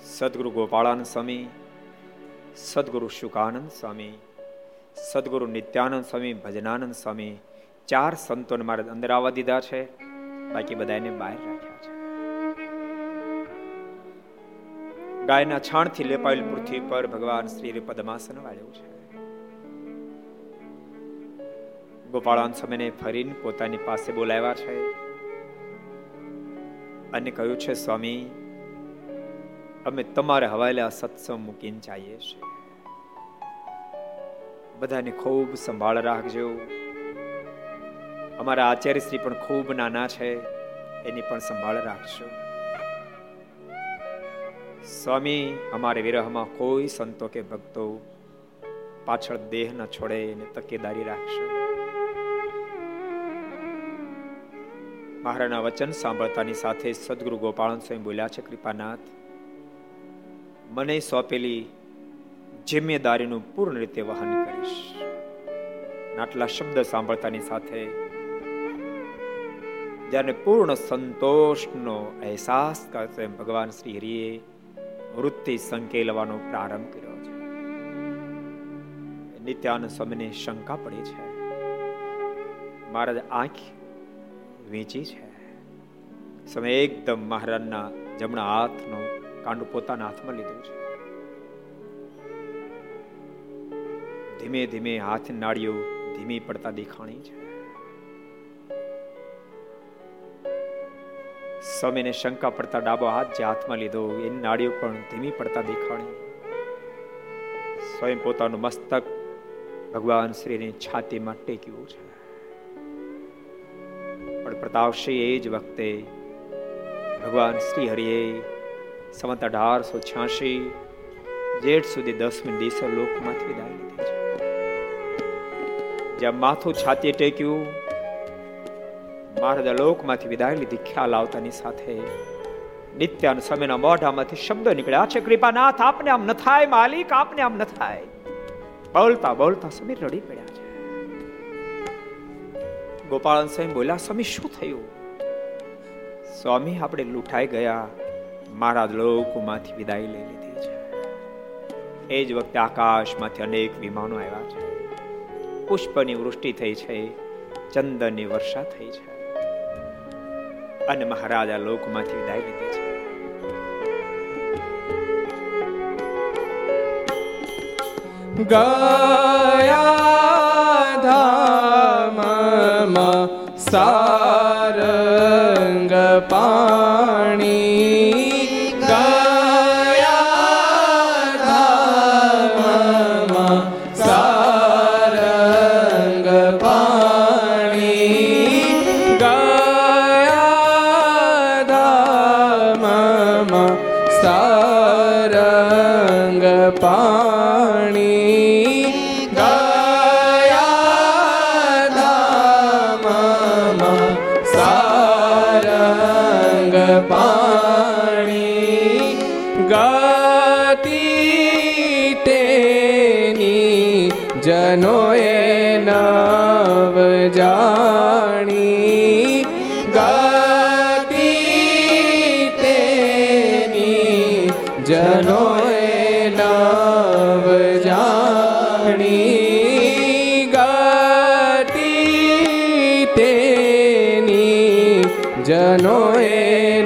સદગુરુ ગોપાળાનંદ સ્વામી, સદગુરુ શુકાનંદ સ્વામી, સદગુરુ નિત્યાનંદ સ્વામી, ભજનાનંદ સ્વામી ચાર સંતોને મારે અંદર આવવા દીધા છે. બાકી બધાને બહાર રાખ્યા. ગાયના છાણથી લેપાયેલ પૃથ્વી પર ભગવાન શ્રી પદ્માસન વાળ્યું છે. ગોપાળાન સ્વામીને ફરીને પોતાની પાસે બોલાવ્યા છે અને કહ્યું છે, સ્વામી, અમે તમારે હવાલે આ સત્સંગ મૂકીને ચાહીએ છીએ. બધાને ખૂબ સંભાળ રાખજો. અમારા આચાર્ય શ્રી પણ ખૂબ નાના છે, એની પણ સંભાળ રાખજો. સ્વામી, અમારે વિરહમાં કોઈ સંતો કે ભક્તો પાછળ દેહ ન છોડે એને તકેદારી રાખશો. મહારાજના વચન સાંભળતાની સાથે સદગુરુ ગોપાલ સ્વામી બોલ્યા છે, કૃપાનાથ, મને સોંપેલી જિમ્મેદારીનું પૂર્ણ રીતે વહન કરીશ. આટલા શબ્દ સાંભળતાની સાથે જ્યારે પૂર્ણ સંતોષનો અહેસાસ કરશે ભગવાન શ્રી હરિએ વૃત્તિ સંકેલવાનો પ્રારંભ કર્યો છે. નિત્યાન સ્વામીને શંકા પડી છે. મહારાજ, આંખ વીંચી છે. સમય એકદમ મહારાજના જમણા હાથનો કાંડું પોતાના હાથમાં લીધું છે. ધીમે ધીમે હાથ નાળીઓ ધીમી પડતા દેખાણી છે. સ્વામીને શંકા પડતા ડાબો હાથ જે હાથમાં લીધો, એની નાડીઓ પણ ધીમી પડતા દેખાણી. સ્વયં પોતાનું મસ્તક ભગવાન શ્રીની છાતીમાં ટેક્યું છે. પણ પ્રતાપશ્રી એ જ વખતે ભગવાન શ્રી હરિએ સમત અઢારસો છ્યાસી જેઠ સુધી દસમી દિવસે લોકમાંથી વિદાય લીધી છે. જ્યાં માથું છાતી ટેક્યું મહારાજા લોકમાંથી વિદાય લીધી. ખ્યાલ આવતાની સાથે નિત્યાન સમયના મોઢામાંથી શબ્દ નીકળ્યા. છે કૃપાનાથ, આપને આમ ન થાય, માલિક, આપને આમ ન થાય. બોલતા બોલતા સમીર રડી પડ્યા છે. ગોપાલ સ્વામી બોલ્યા, સ્વામી, શું થયું? સ્વામી, આપણે લૂંટાઈ ગયા. મહારાજ લોકમાંથી વિદાય લઈ લીધી છે. એ જ વખતે આકાશમાંથી અનેક વિમાનો આવ્યા છે. પુષ્પની વૃષ્ટિ થઈ છે. ચંદનની વર્ષા થઈ છે. અને મહારાજા લોકમાંથી વિદાય લીધી છે. ગયા ધામમાં સારંગ પાણી જનોએ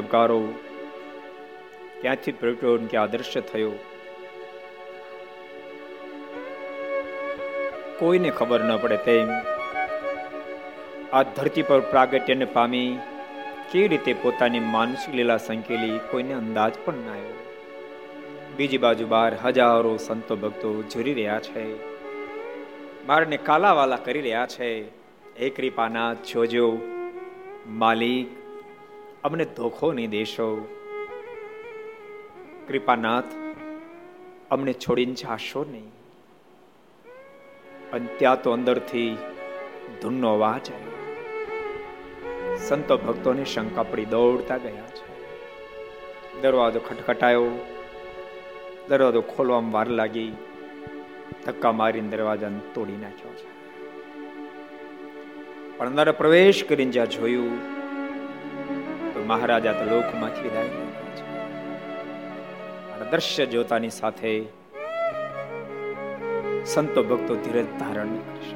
ઝબકારો ક્યાંથી પ્રગટ્યો કે અદ્રશ્ય થયો. કોઈને ખબર ન પડે તેમ, આ ધરતી પર પ્રાગટ્યને પામી કેવી રીતે પોતાની માનસિક લીલા સંકેલી કોઈને અંદાજ પણ ના આવ્યો. બીજી બાજુ બાર હજારો સંતો ભક્તો ઝૂરી રહ્યા છે. મારને કાલાવાલા કરી રહ્યા છે. હે કૃપાનાથ, જોજો, માલિક અમને ધોખો નહીં દેશો. કૃપાનાથ, અમને છોડીને જાશો નહીં. અને ત્યાં તો અંદરથી ધૂનનો અવાજ આવ્યો. સંતો ભક્તોને શંકા પડી દોડતા ગયા છે. દરવાજો ખટખટાયો. દરવાજો ખોલવામાં વાર લાગી. ધક્કા મારીને દરવાજાને તોડી નાખ્યો છે. પણ અંદર પ્રવેશ કરીને જ્યાં જોયું મહારાજા તો લોકમાંથી વિદાય દ્રશ્ય જોતાની સાથે સંતો ભક્તો ધીરજ ધારણ કરી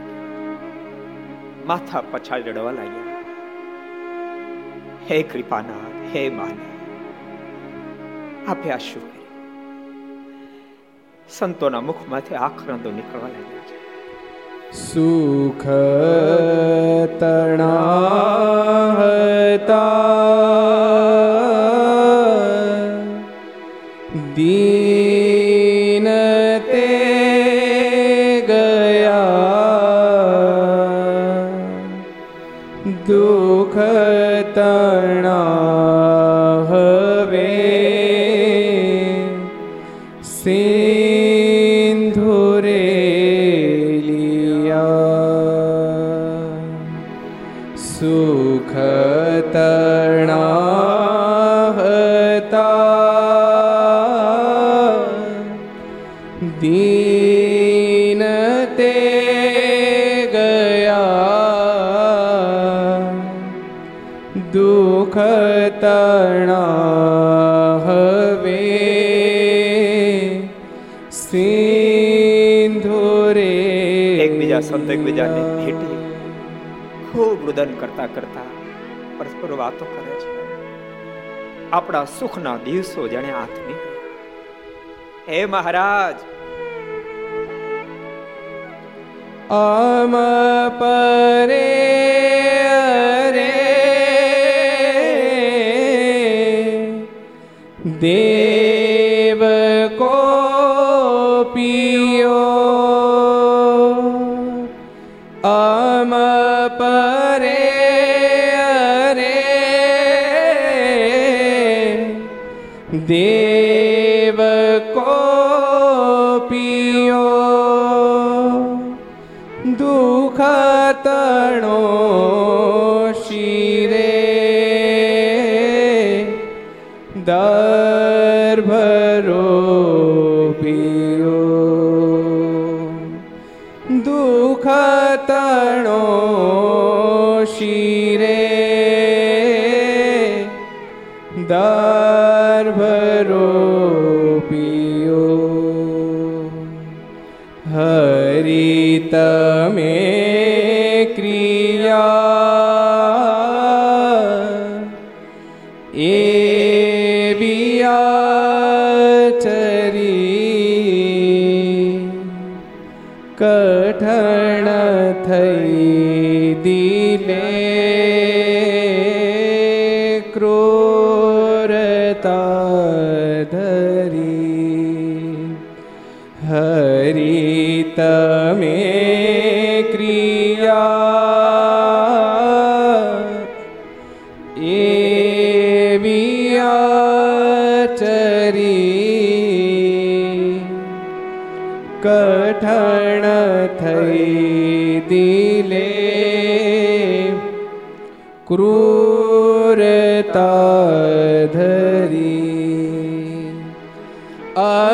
માથા પછાડ રડવા લાગ્યા. હે કૃપાનાથ, હે માને, આપે આ શું સંતોના મુખમાંથી આખરંદો નીકળવા લાગ્યા છે. સુખ તણા એકબીજા સંતો એકબીજાને ભેટી ખૂબ રુદન કરતા કરતા પરસ્પર વાતો કરે છે. આપણા સુખના દિવસો જાણે આત્મી હે મહારાજ! આમ પરે રે દેવ તણો શિરે દર્ભરો પિયો. હરિ તમે ક્રિયા. એ ચરી કઠણ ક્રૂરતા ધરી અરર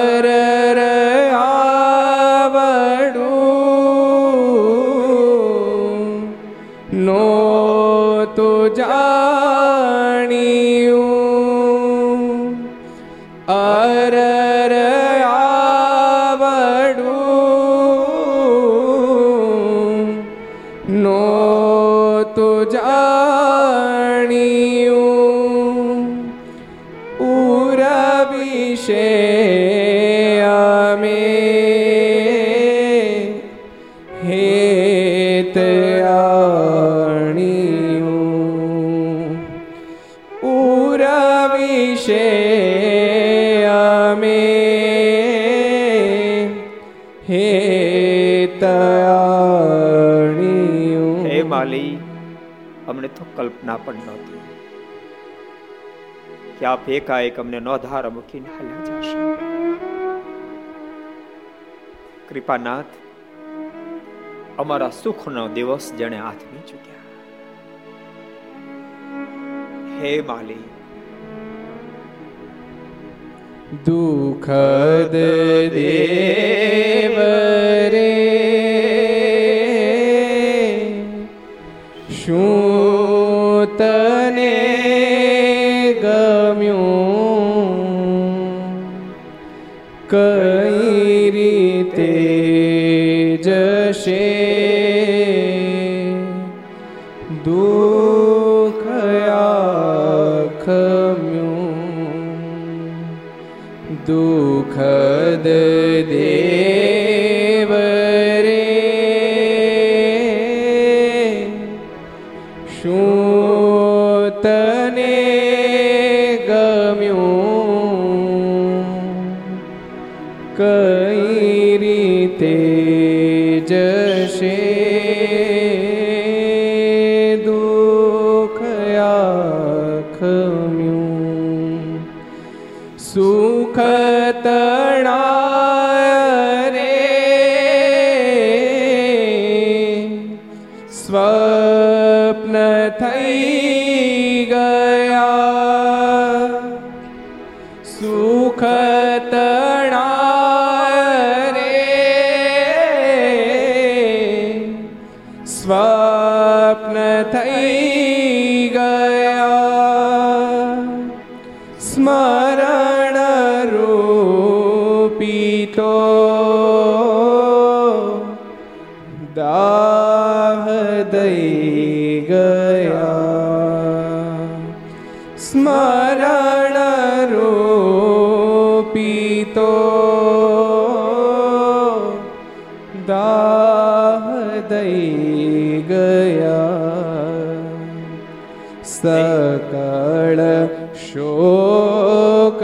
કલ્પના પણ નહોતી. કે આપ એકાએક અમને નોધાર મૂકીને હાલ્યા જશો. કૃપાનાથ, અમારા સુખનો દિવસ જેણે હાથમી ચૂક્યા. હે માલી. દુઃખદ દેવ રે શું તને ગમ્યું. કઈ રીતે જશે? દુઃખ ખમ્યું દુઃખદ કઈ રીતે જશે? દુઃખ આખમ્યું સુખ શોકના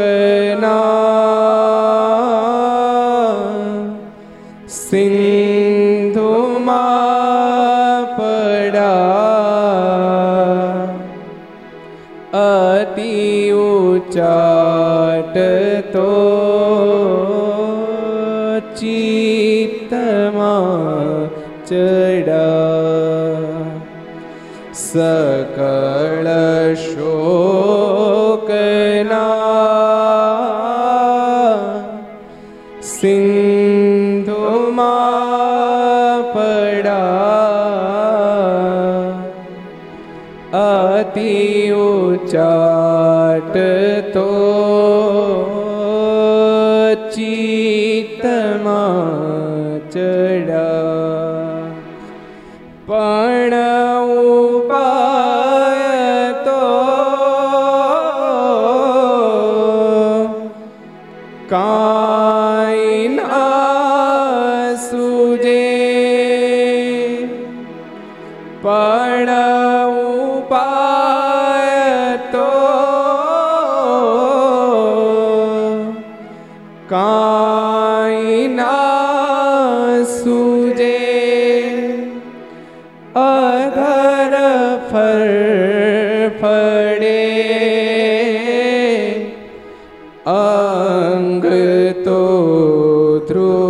સિંધુમાં પડા અતિ ઉચાટ તો ચિત્તમાં ચડા સકળ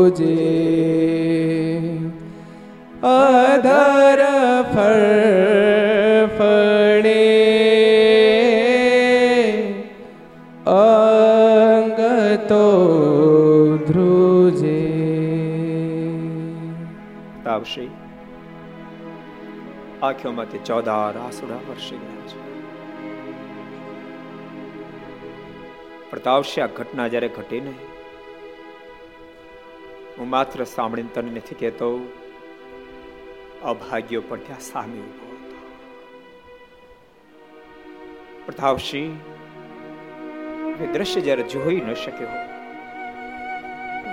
ધ્રુજે અધર ફર અંગ તો ધ્રુજે આવશે આંખોમાંથી ચોદાર આસુડા વર્ષી ગયા છે પ્રતાપશે આ ઘટના જ્યારે ઘટી ને હું માત્ર સાંભળીને તને નથી કહેતો, અભાગ્યો પણ ત્યાં સામે ઊભો હતો. પ્રતાપસિંહ, એ દ્રશ્ય જ્યારે જોઈ ન શક્યો,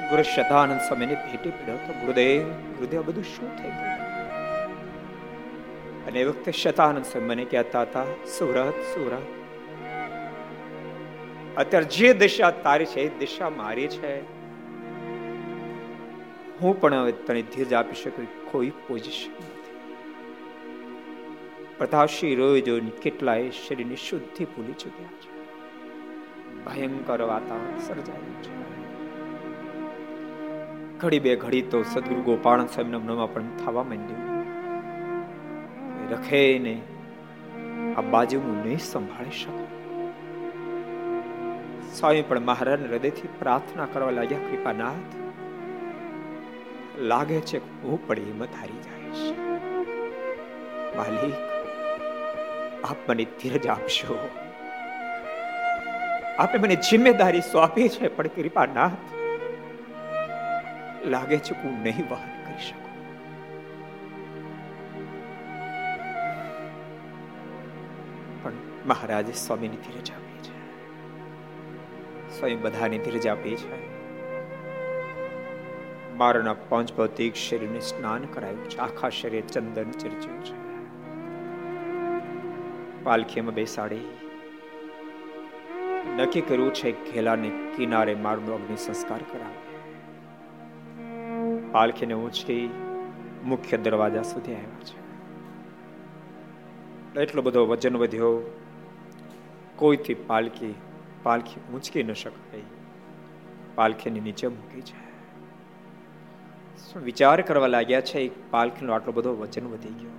ગુરુ શતાનંદ સમયને ભેટી પડ્યો તો ગુરુદેવ ગુરુદેવ બધું શું થઈ ગયું? અને એ વખતે શતાનંદ સ્વામી મને કહેતા હતા, સુરત સુરત, અત્યારે જે દિશા તારી છે, એ દિશા મારી છે. હું પણ હવે તને ધીરજ આપી શકું કોઈ પોઝિશન નથી. પ્રતાપસિંહ જોઈને કેટલાય શરીરની શુદ્ધિ ભૂલી ચૂક્યા છે. ભયંકર વાતાવરણ સર્જાયું છે. ઘડી બે ઘડી તો સદગુરુ ગોપાલ સ્વામીના મનમાં પણ થવા માંડ્યું. રખે ને આ બાજુ હું નહીં સંભાળી શકું. સ્વામી પણ મહારાજ હૃદયથી પ્રાર્થના કરવા લાગ્યા, કૃપાનાથ લાગે છે હું પણ હિંમત હારી જઈશ. માલિક, આપ મને ધીરજ આપશો. આપે મને જિમ્મેદારી સોંપી છે, પણ કૃપાનાથ લાગે છે હું નહીં વહન કરી શકું. પણ મહારાજે સ્વામીની ધીરજ આપી છે. સ્વામી બધાની ધીરજ આપી છે. મારના પાંચ ભૌતિક શરીરને સ્નાન કરાયું છે. આખા શરીર ચંદન ચર્ચ્યું છે. પાલખીમાં બેસાડી. નક્કી કર્યું છે, ઘેલાને કિનારે મારનો અગ્નિ સંસ્કાર કરાવે. પાલખીને ઊંચકી મુખ્ય દરવાજા સુધી આવ્યા છે. એટલો બધો વજન વધ્યો, કોઈથી પાલખી પાલખી ઊંચકી ન શકાય. પાલખીની નીચે મૂકી છે. વિચાર કરવા લાગ્યા છે? એક પાલખીનો આટલો બધો વચન વધી ગયો.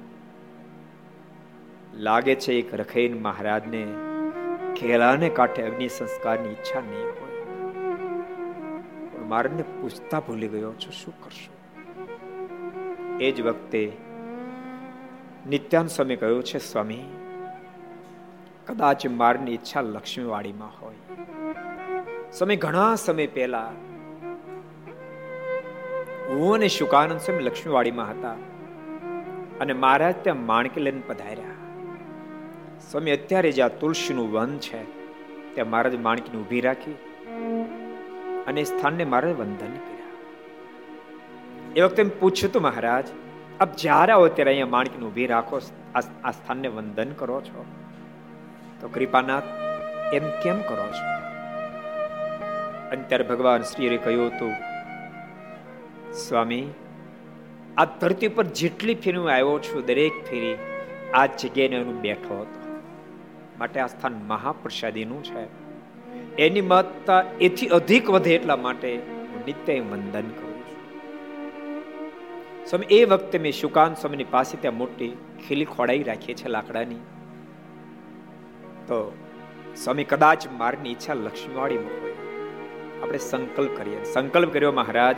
લાગે છે એક રખેન મહારાજને ખેલાને કાંઠે અગ્નિ સંસ્કારની ઈચ્છા નહીં હોય. પણ મારને પૂછતા ભૂલી ગયો છું, શું કરશું? એ જ વખતે નિત્યાન સ્વામી કહ્યું છે, સ્વામી, કદાચ મારની ઈચ્છા લક્ષ્મીવાડીમાં હોય. સ્વામી, ઘણા સમય પહેલા હું અને શુકાનંદ સ્વામી લક્ષ્મીવાડીમાં હતા અને મહારાજ ત્યાં માણકી લઈને પધાર્યા. સ્વામી, અત્યારે જ્યાં તુલસીનું વન છે, ત્યાં મહારાજ માણકીને ઊભી રાખી અને સ્થાનને મહારાજ વંદન કર્યા. એ વખતે પૂછ્યું તું મહારાજ, આપ જ્યારે આવો ત્યારે અહીંયા માણકીને ઊભી રાખો, આ સ્થાનને વંદન કરો છો? તો કૃપાનાથ, એમ કેમ કરો છો? અને ભગવાન શ્રીએ કહ્યું હતું સ્વામી, આ ધરતી પર જેટલી ફેરી હું આવ્યો છું, દરેક ફેરી આ જગ્યાએ હું બેઠો હતો. માટે આ સ્થાન મહાપ્રસાદીનું છે. એની મહત્તા એથી અધિક વધે એટલા માટે હું નિત્ય વંદન કરું છું. સ્વામી, એ વખતે મેં શુકાન સ્વામીની પાસે ત્યાં મોટી ખીલી ખોડાઈ રાખી છે લાકડાની. તો સ્વામી કદાચ મારની ઈચ્છા લક્ષ્મીવાળી હોય. આપણે સંકલ્પ કરીએ. સંકલ્પ કર્યો, મહારાજ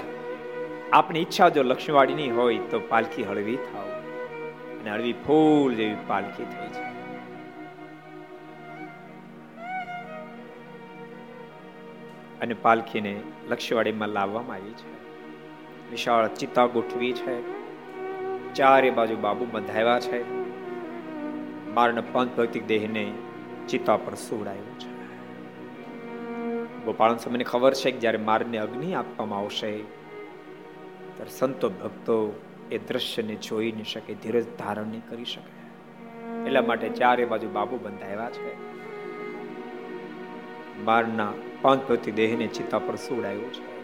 આપની ઈચ્છા જો લક્ષ્મીવાડીની હોય તો પાલખી હળવી થાવ અને હળવી ફૂલ જેવી પાલખી થઈ છે અને પાલખીને લક્ષ્યવાડીમાં લાવવામાં આવી છે. વિશાળ ચિત્તા ગોઠવી છે. ચારે બાજુ બાબુ બંધાવ્યા છે. મારના પંચ ભૌતિક દેહને ચિત્તા પર સુવડાયો છે. ગોપાળન સમયને ખબર છે કે જ્યારે મારને અગ્નિ આપવામાં આવશે ત્યારે સંતો ભક્તો એ દ્રશ્યને જોઈ નહીં શકે, ધીરજ ધારણ નહીં કરી શકે. એટલા માટે ચારે બાજુ બાબુ બંધાવ્યા છે. મારના પાંચ ભૌતિક દેહને ચિત્તા પર સુવડાયો છે.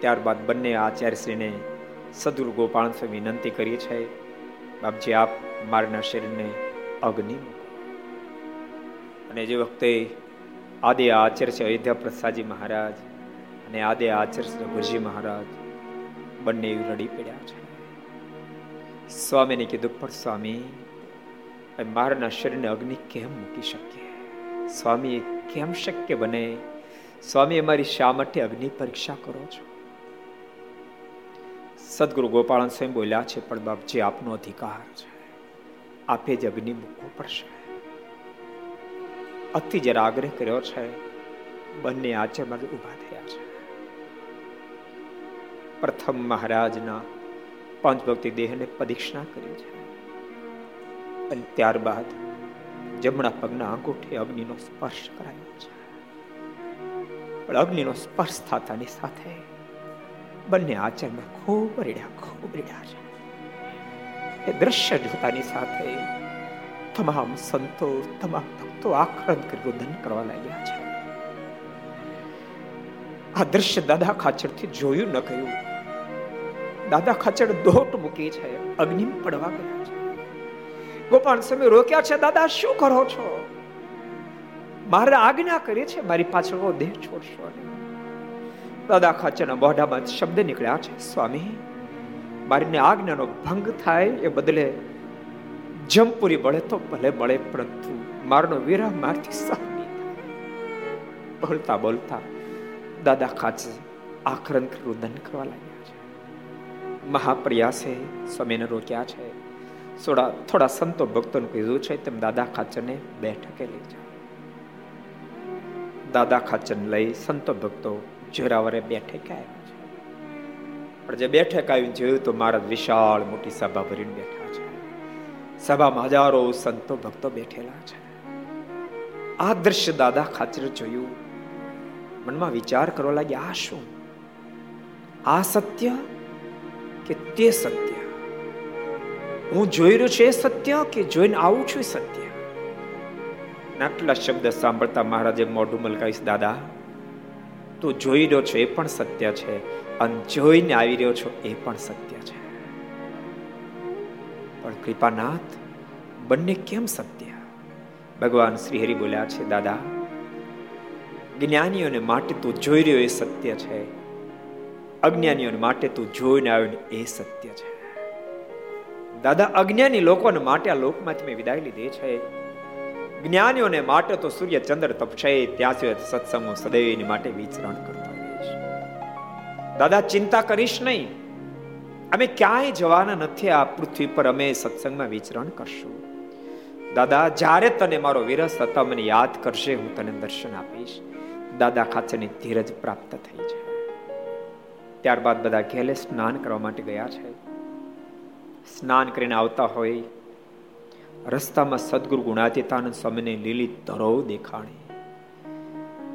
ત્યારબાદ બંને આચાર્યશ્રીને સદગુરુ ગોપાલ સ્વામી વિનંતી કરી છે, બાપજી, આપ મારના શરીરને અગ્નિ અને જે વખતે આદે આચાર્ય અયોધ્યા પ્રસાદજી મહારાજ અને આદે આચાર્ય ગુરુજી મહારાજ બંને રડી પડ્યા છે. સ્વામીને કીધું, પણ સ્વામી મારના શરીરને અગ્નિ કેમ મૂકી શકીએ? સ્વામી કેમ શક્ય બને? સ્વામી, અમારી શા માટે અગ્નિ પરીક્ષા કરો છો? સદગુરુ ગોપાલ સ્વયં બોલ્યા છે, પણ બાપજી આપનો અધિકાર છે, આપે જ અગ્નિ મૂકવો પડશે. અતિ જરા આગ્રહ કર્યો છે, બંને આચરમાં ઊભા થયા. છે પ્રથમ મહારાજના પંચભક્તિ દેહને પ્રદક્ષિણા કરી છે. અને ત્યારબાદ જમણા પગના અંગૂઠે અગ્નિનો સ્પર્શ કરાયો છે. પણ અગ્નિનો સ્પર્શ થતાની સાથે બંને આચરમાં ખૂબ રેડ્યા ખૂબ રેડ્યા છે. એ દ્રશ્ય જોતાની સાથે તમામ સંતો, તમામ ભક્તો આક્રંદ કરી રુદન કરવા લાગ્યા છે. આ દ્રશ્ય દાદા ખાચરથી જોયું ન કહ્યું દાદા ખચડ દોટ મૂકી છે અગ્નિ પડવા ગયા છે. ગોપાલ સમય રોક્યા છે, દાદા, શું કરો છો? મારે આજ્ઞા કરી છે, મારી પાછળ દેહ છોડશો દાદા ખાચરના મોઢામાં શબ્દ નીકળ્યા છે, સ્વામી, મારીને આજ્ઞાનો ભંગ થાય એ બદલે જમપુરી બળે તો ભલે બળે, પરંતુ મારનો વિરામ મારથી સહન બોલતા બોલતા દાદા ખાચર આખરણ રુદન કરવા લાગ્યા. મહાપ્રયાસે સ્વામીને રોક્યા છે. થોડા થોડા સંતો ભક્તોને કીધું છે, તેમ દાદા ખાચરને બેઠકે લઈ જાઓ દાદા ખાચર લઈ સંતો ભક્તો જોરાવરે બેઠકે આવ્યા છે. પણ જે બેઠક આવીને જોયું તો મહારાજ વિશાળ મોટી સભા ભરીને બેઠા છે. સભામાં હજારો સંતો ભક્તો બેઠેલા છે. આ દ્રશ્ય દાદા ખાચર જોયું. મનમાં વિચાર કરવા લાગ્યા, આ શું? આ સત્ય? કે તે સત્ય. હું જોઈ રહ્યો છું એ સત્ય કે જોઈને આવું છું એ સત્ય? આટલા શબ્દ સાંભળતા મહારાજે મોઢું મલકાવીશ દાદા, તું જોઈ રહ્યો છો એ પણ સત્ય છે અને જોઈને આવી રહ્યો છો એ પણ સત્ય છે. પણ કૃપાનાથ, બંને કેમ સત્ય? ભગવાન શ્રી હરિ બોલ્યા છે, દાદા, જ્ઞાનીઓને માટે તું જોઈ રહ્યો એ સત્ય છે. અજ્ઞાનીઓને માટે તું જોઈને આવ્યો એ સત્ય છે. દાદા, અજ્ઞાની લોકોને માટે આ લોકમાંથી મેં વિદાય લીધી છે. જ્ઞાનીઓને માટે તો સૂર્ય ચંદ્ર તપશે, ત્યાં સુધી સત્સંગો સદૈવની માટે વિચરણ કરતા રહીશ દાદા, ચિંતા કરીશ નહીં. અમે ક્યાંય જવાના નથી આ પૃથ્વી પર, અમે સત્સંગમાં વિચરણ કરશું. દાદા, જ્યારે તને મારો વિરસ હતા મને યાદ કરશે, હું તને દર્શન આપીશ. દાદા ખાચરની ધીરજ પ્રાપ્ત થઈ છે ત્યારબાદ બધા ઘેલે સ્નાન કરવા માટે ગયા છે. સ્નાન કરીને આવતા હોય, રસ્તામાં સદગુરુ ગુણાતીતાનંદ સ્વામીને લીલી ધરોવ દેખાણી.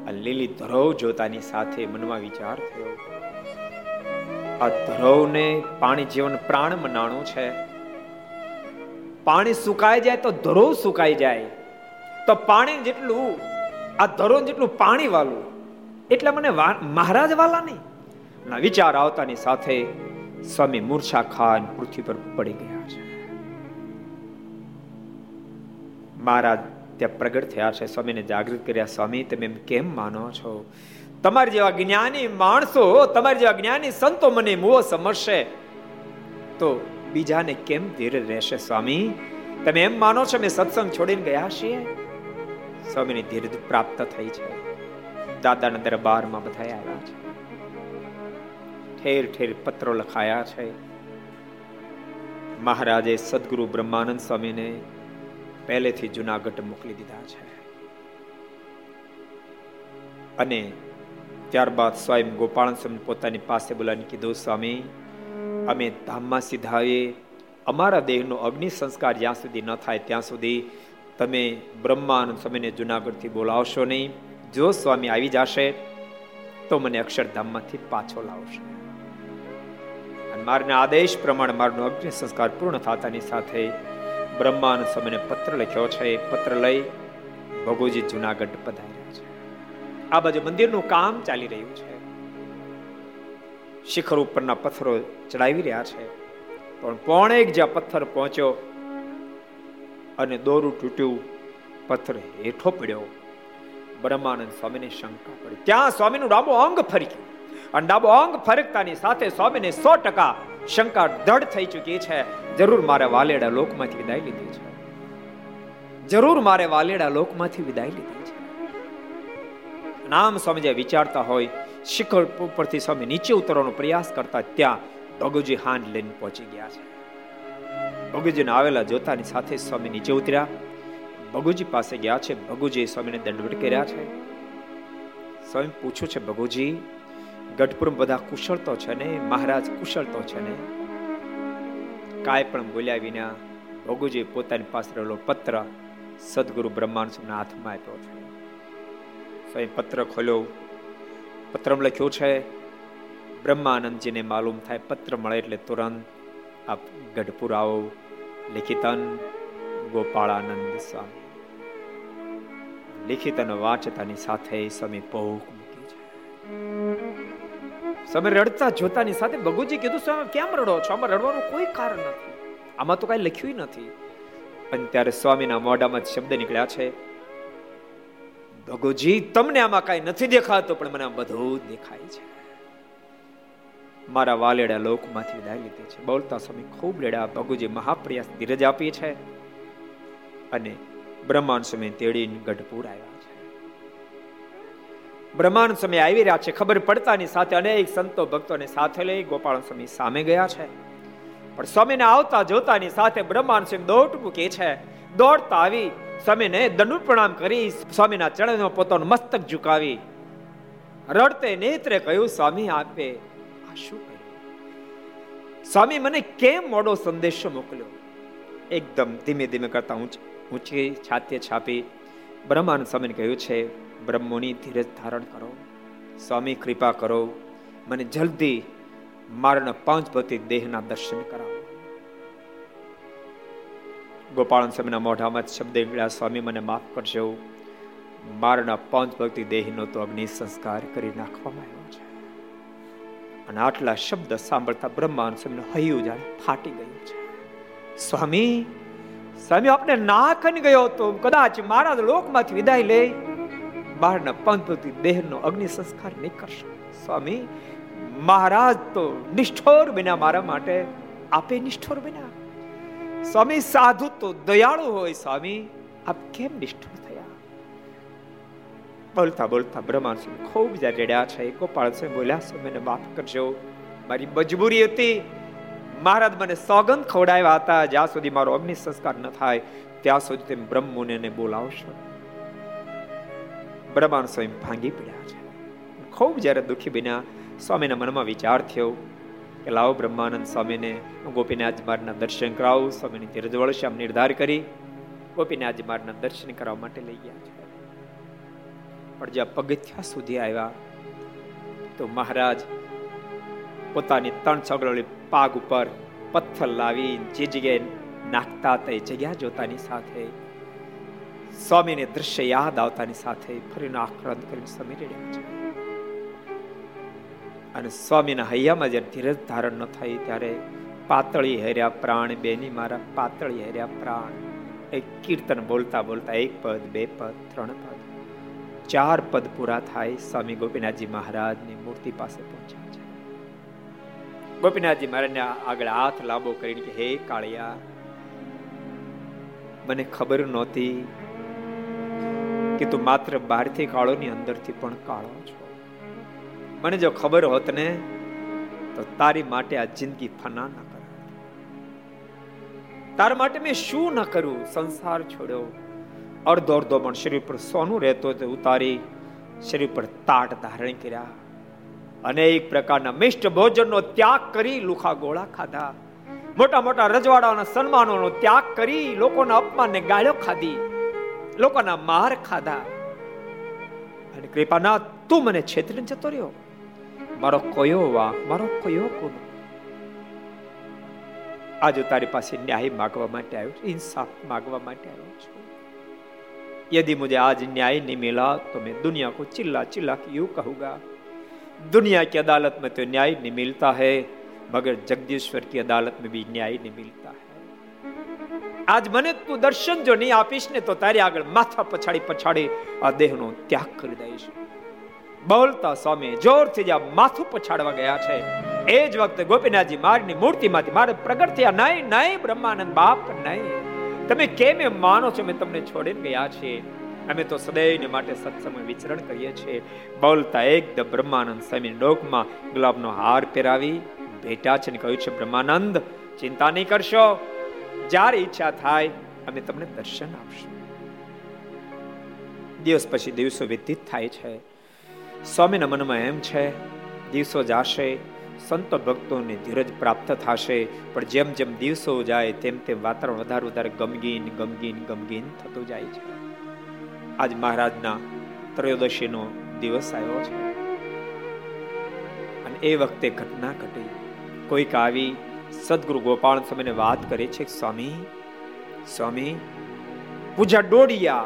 આ લીલી ધરોવ જોતાની સાથે મનમાં વિચાર થયો. આ ધરોવને પાણી જીવન પ્રાણ મનાણું છે. પાણી સુકાઈ જાય તો ધરોવ સુકાઈ જાય. તો પાણી જેટલું, આ ધરોવ જેટલું પાણી વાળું એટલે મને મહારાજ વાલા નહીં વિચાર આવતાની સાથે સ્વામી મૂર્છા ખાન પૃથ્વી પર પડી ગયા છે. મહારાજ, ત્યાં પ્રગટ થયા છે. સ્વામીને જાગૃત કર્યા. સ્વામી, તમે કેમ માનો છો? તમારી જેવા જ્ઞાની માણસો, તમારી જેવા જ્ઞાની સંતો મને મોહ સમજશે. તો બીજાને કેમ ધીરે રહેશે સ્વામી? તમે એમ માનો છો મેં સત્સંગ છોડીને ગયા છીએ? સ્વામીની ધીરજ પ્રાપ્ત થઈ છે. દાદાના દરબારમાં બધા આવ્યા છે. ઠેર ઠેર પત્રો લખાયા છે. મહારાજે સદગુરુ બ્રહ્માનંદ સ્વામીને પહેલેથી જુનાગઢ મોકલી દીધા છે. અને ત્યારબાદ સ્વયં ગોપાલ સ્વામી પોતાની પાસે બોલાવીને કીધું, સ્વામી, અમે ધામમાં સીધાવીએ અમારા દેહનો અગ્નિ સંસ્કાર જ્યાં સુધી ન થાય ત્યાં સુધી તમે બ્રહ્માનંદ સ્વામીને જુનાગઢથી બોલાવશો નહીં. જો સ્વામી આવી જશે, તો મને અક્ષરધામમાંથી પાછો લાવશે. અને મારના આદેશ પ્રમાણે મારનો અગ્નિ સંસ્કાર પૂર્ણ થતાની સાથે બ્રહ્માન સમયને પત્ર લખ્યો છે. પત્ર લઈ ભગોજી જુનાગઢ પધાર્યા છે. આ બાજુ મંદિરનું કામ ચાલી રહ્યું છે. શિખર ઉપરના પથ્થરો ચડાવી રહ્યા છે. પણ પોણેક જ્યાં પથ્થર પહોંચ્યો અને દોરું તૂટ્યું, પથ્થર હેઠો પડ્યો. બ્રહ્માનંદ સ્વામીને શંકા પડી. ત્યાં સ્વામીનું ડાબો અંગ ફરક્યું અને ડાબો અંગ ફરકતાની સાથે સ્વામીને સો ટકા શંકા દઢ થઈ ચૂકી છે. જરૂર મારે વાલેડા લોકમાંથી વિદાય લીધી છે. જરૂર મારે વાલેડા લોકમાંથી વિદાય લીધી છે. નામ સ્વામી વિચારતા હોય, શિખર ઉપરથી સ્વામી નીચે ઉતરવાનો પ્રયાસ કરતા ત્યાં ભગુજી હાન લઈને પહોંચી ગયા છે. ભગુજીને આવેલા જોતાની સાથે સ્વામી નીચે ઉતર્યા. ભગુજી પાસે ગયા છે. ભગુજી સ્વામીને દંડવટ કર્યા છે. સ્વામી પૂછ્યું છે, ભગુજી ગઢપુર બધા કુશળ તો છે ને? મહારાજ કુશળ તો છે ને? કાંઈ પણ બોલ્યા વિના ભગુજી પોતાની પાસે રહેલો પત્ર સદગુરુ બ્રહ્માંડ હાથમાં આપ્યો છે. સ્વયં પત્ર ખોલ્યો. પત્રમાં લખ્યું છે, બ્રહ્માનંદજીને માલુમ થાય પત્ર મળે એટલે તુરંત આપ ગઢપુર આવો. લિખિતન ગોપાળાનંદ સ્વામી. લિખિતન વાંચતાની સાથે સ્વામી પહોક મૂકી છે. સ્વામી રડતા જોતાની સાથે ભગુજી કીધું સ્વામી કેમ રડો છો? આમાં રડવાનું કોઈ કારણ નથી. આમાં તો કઈ લખ્યું નથી. અને ત્યારે સ્વામીના મોઢામાં શબ્દ નીકળ્યા છે, ભગુજી, તમને આમાં કઈ નથી દેખાતું, પણ મને બધું દેખાય છે. મારા વાલેડા લોકમાંથી વિદાય લીધી છે. બોલતા સ્વામી ખૂબ લેડા ભગુજી મહાપ્રયાસ ધીરજ આપી છે અને બ્રહ્માંડ સમય તેડીને ગઢપુર આવ્યા. બ્રહ્માંડ સમય આવી રહ્યા છે. ખબર પડતાની સાથે અનેક સંતો ભક્તોને સાથે લઈ ગોપાલ સ્વામી સામે ગયા છે. પણ સ્વામીને આવતા જોતાની સાથે બ્રહ્માંડ સ્વામી દોટ મૂકે છે. દોડતા આવી સ્વામીને દંડ પ્રણામ કરી સ્વામીના ચરણમાં પોતાનું મસ્તક ઝુકાવી. રડતે નેત્રે કહ્યું, સ્વામી, આપે આ શું સ્વામી મને કેમ મોડો સંદેશો મોકલ્યો? એકદમ ધીમે ધીમે કરતા ઊંચી છાતે છાપી બ્રહ્માનંદ સ્વામીને કહ્યું છે બ્રહ્મોની ધીરજ ધારણ કરો. સ્વામી, કૃપા કરો. મને જલ્દી મારના પાંચ દેહના દર્શન કરાવો. ગોપાલ સ્વામીના મોઢામાં શબ્દ નીકળ્યા સ્વામી, મને માફ કરજો. મારના પાંચ ભક્તિ દેહનો તો અગ્નિ સંસ્કાર કરી નાખવામાં આવ્યો છે. અને આટલા શબ્દ સાંભળતા બ્રહ્માન સ્વામીનું હૈયું જાણે ફાટી ગયું છે. સ્વામી સ્વામી, આપને ના કરી ગયો તો કદાચ મારા લોકમાંથી વિદાય લે. બહારના પંથથી દેહનો અગ્નિ સંસ્કાર નહીં કરશો સ્વામી, મહારાજ તો નિષ્ઠોર બન્યા મારા માટે. આપે નિષ્ઠોર બન્યા. સ્વામી, સાધુ તો દયાળુ હોય સ્વામી. આપ કેમ નિષ્ઠોર થયા? બોલતા બોલતા બ્રહ્માસિંહ ખૂબ જ રેડ્યા છે. ગોપાળ સિંહ બોલ્યા છે મને માફ કરજો. મારી મજબૂરી હતી. મહારાજ મને સોગંદ ખવડાવ્યા હતા. જ્યાં સુધી મારો અગ્નિ સંસ્કાર ન થાય, ત્યાં સુધી તેમ બ્રહ્મુને બોલાવશો. બ્રહ્માંડ સ્વયં ભાંગી પડ્યા છે. ખૂબ જ્યારે દુઃખી બન્યા, સ્વામીના મનમાં વિચાર થયો કે લાવો બ્રહ્માનંદ સ્વામીને ગોપીનાથ મારના દર્શન કરાવું, સ્વામીની ધીરજ વળશે આમ નિર્ધાર કરી ગોપીનાથ મારના દર્શન કરવા માટે લઈ ગયા છે. પણ જ્યાં પગથિયા સુધી આવ્યા, તો મહારાજ પોતાની ત્રણ છગડોળી પાગ ઉપર પથ્થર લાવી જે જગ્યાએ નાખતા હતા જગ્યા જોતાની સાથે સ્વામીને દ્રશ્ય યાદ આવતાની સાથે ફરીનો આક્રાંત કરીને સ્વામી રહ્યા છે અને સ્વામીના હૈયામાં જ્યારે ધીરજ ધારણ ન થાય ત્યારે પાતળી હેર્યા પ્રાણ બેની મારા પાતળી હેર્યા પ્રાણ એક કીર્તન બોલતા બોલતા એક પદ બે પદ ત્રણ પદ ચાર પદ પૂરા થાય સ્વામી ગોપીનાથજી મહારાજની મૂર્તિ પાસે પહોંચ્યા છે ગોપીનાથજી મહારાજને આગળ હાથ લાંબો કરીને કે હે કાળિયા મને ખબર નહોતી કે તું માત્ર બહારથી કાળો ની અંદરથી પણ કાળો છો. મને જો ખબર હોત ને, તો તારી માટે આ જિંદગી ફના ના કર તારા માટે મેં શું ન કર્યું સંસાર છોડ્યો. અડધો અડધો પણ શરીર પર સોનું રહેતો તે ઉતારી, શરીર પર તાટ ધારણ કર્યા. અનેક પ્રકારના મિષ્ટ ભોજનનો ત્યાગ કરી લુખા ગોળા ખાધા. મોટા મોટા રજવાડાના સન્માનોનો ત્યાગ કરી લોકોના અપમાનને ગાળ્યો ખાધી. લોકોના માર ખાધા અને કૃપાના તું મને છેતરીને જતો રહ્યો મારો કયો વાક મારો કયો ગુનો આજે તારી પાસે ન્યાય માગવા માટે આવ્યો છું ઇન્સાફ માગવા માટે આવ્યો છું यदि मुझे आज न्याय नहीं मिला तो मैं दुनिया को चिल्ला चिल्ला के यूं कहूंगा दुनिया की अदालत में तो न्याय नहीं मिलता है मगर जगदीश्वर की अदालत में भी न्याय नहीं मिलता है આજ મને તું દર્શન જો નહીં આપીશ ને તો તારી આગળ માથા પછાડી પછાડી આ દેહનો ત્યાગ કરી દઈશ. બોલતા સ્વામી, જોરથી જ્યાં માથું પછાડવા ગયા છે. એ જ વખતે ગોપીનાથજી મારની મૂર્તિમાંથી મારે પ્રગટ થયા, નહીં નહીં, બ્રહ્માનંદ બાપ, નહીં. તમે કેમ એમ માનો છો? મેં તમને છોડીને ગયા છીએ. અમે તો સદૈવને માટે સત્સંગ વિચરણ કરીએ છીએ. બોલતા એકદમ બ્રહ્માનંદ સ્વામી ડોકમાં ગુલાબનો હાર પહેરાવી ભેટા છે ને કહ્યું છે, બ્રહ્માનંદ, ચિંતા નહીં કરશો. જ્યારે ઈચ્છા થાય, અમે તમને દર્શન આપશું. દિવસ પછી દિવસો વ્યતીત થાય છે. સ્વામીના મનમાં એમ છે, દિવસો જાશે, સંતો ભક્તોને ધીરજ પ્રાપ્ત થશે, પણ જેમ જેમ દિવસો જાય, તેમ તેમ વાતાવરણ વધારે વધારે ગમગીન ગમગીન ગમગીન થતું જાય છે. આજ મહારાજના ત્રયોદશીનો દિવસ આવ્યો છે. અને એ વખતે ઘટના ઘટી. કોઈક આવી સદગુરુ ગોપાલ સ્વામીને વાત કરે છે, સ્વામી સ્વામી, પૂજા ડોડિયા.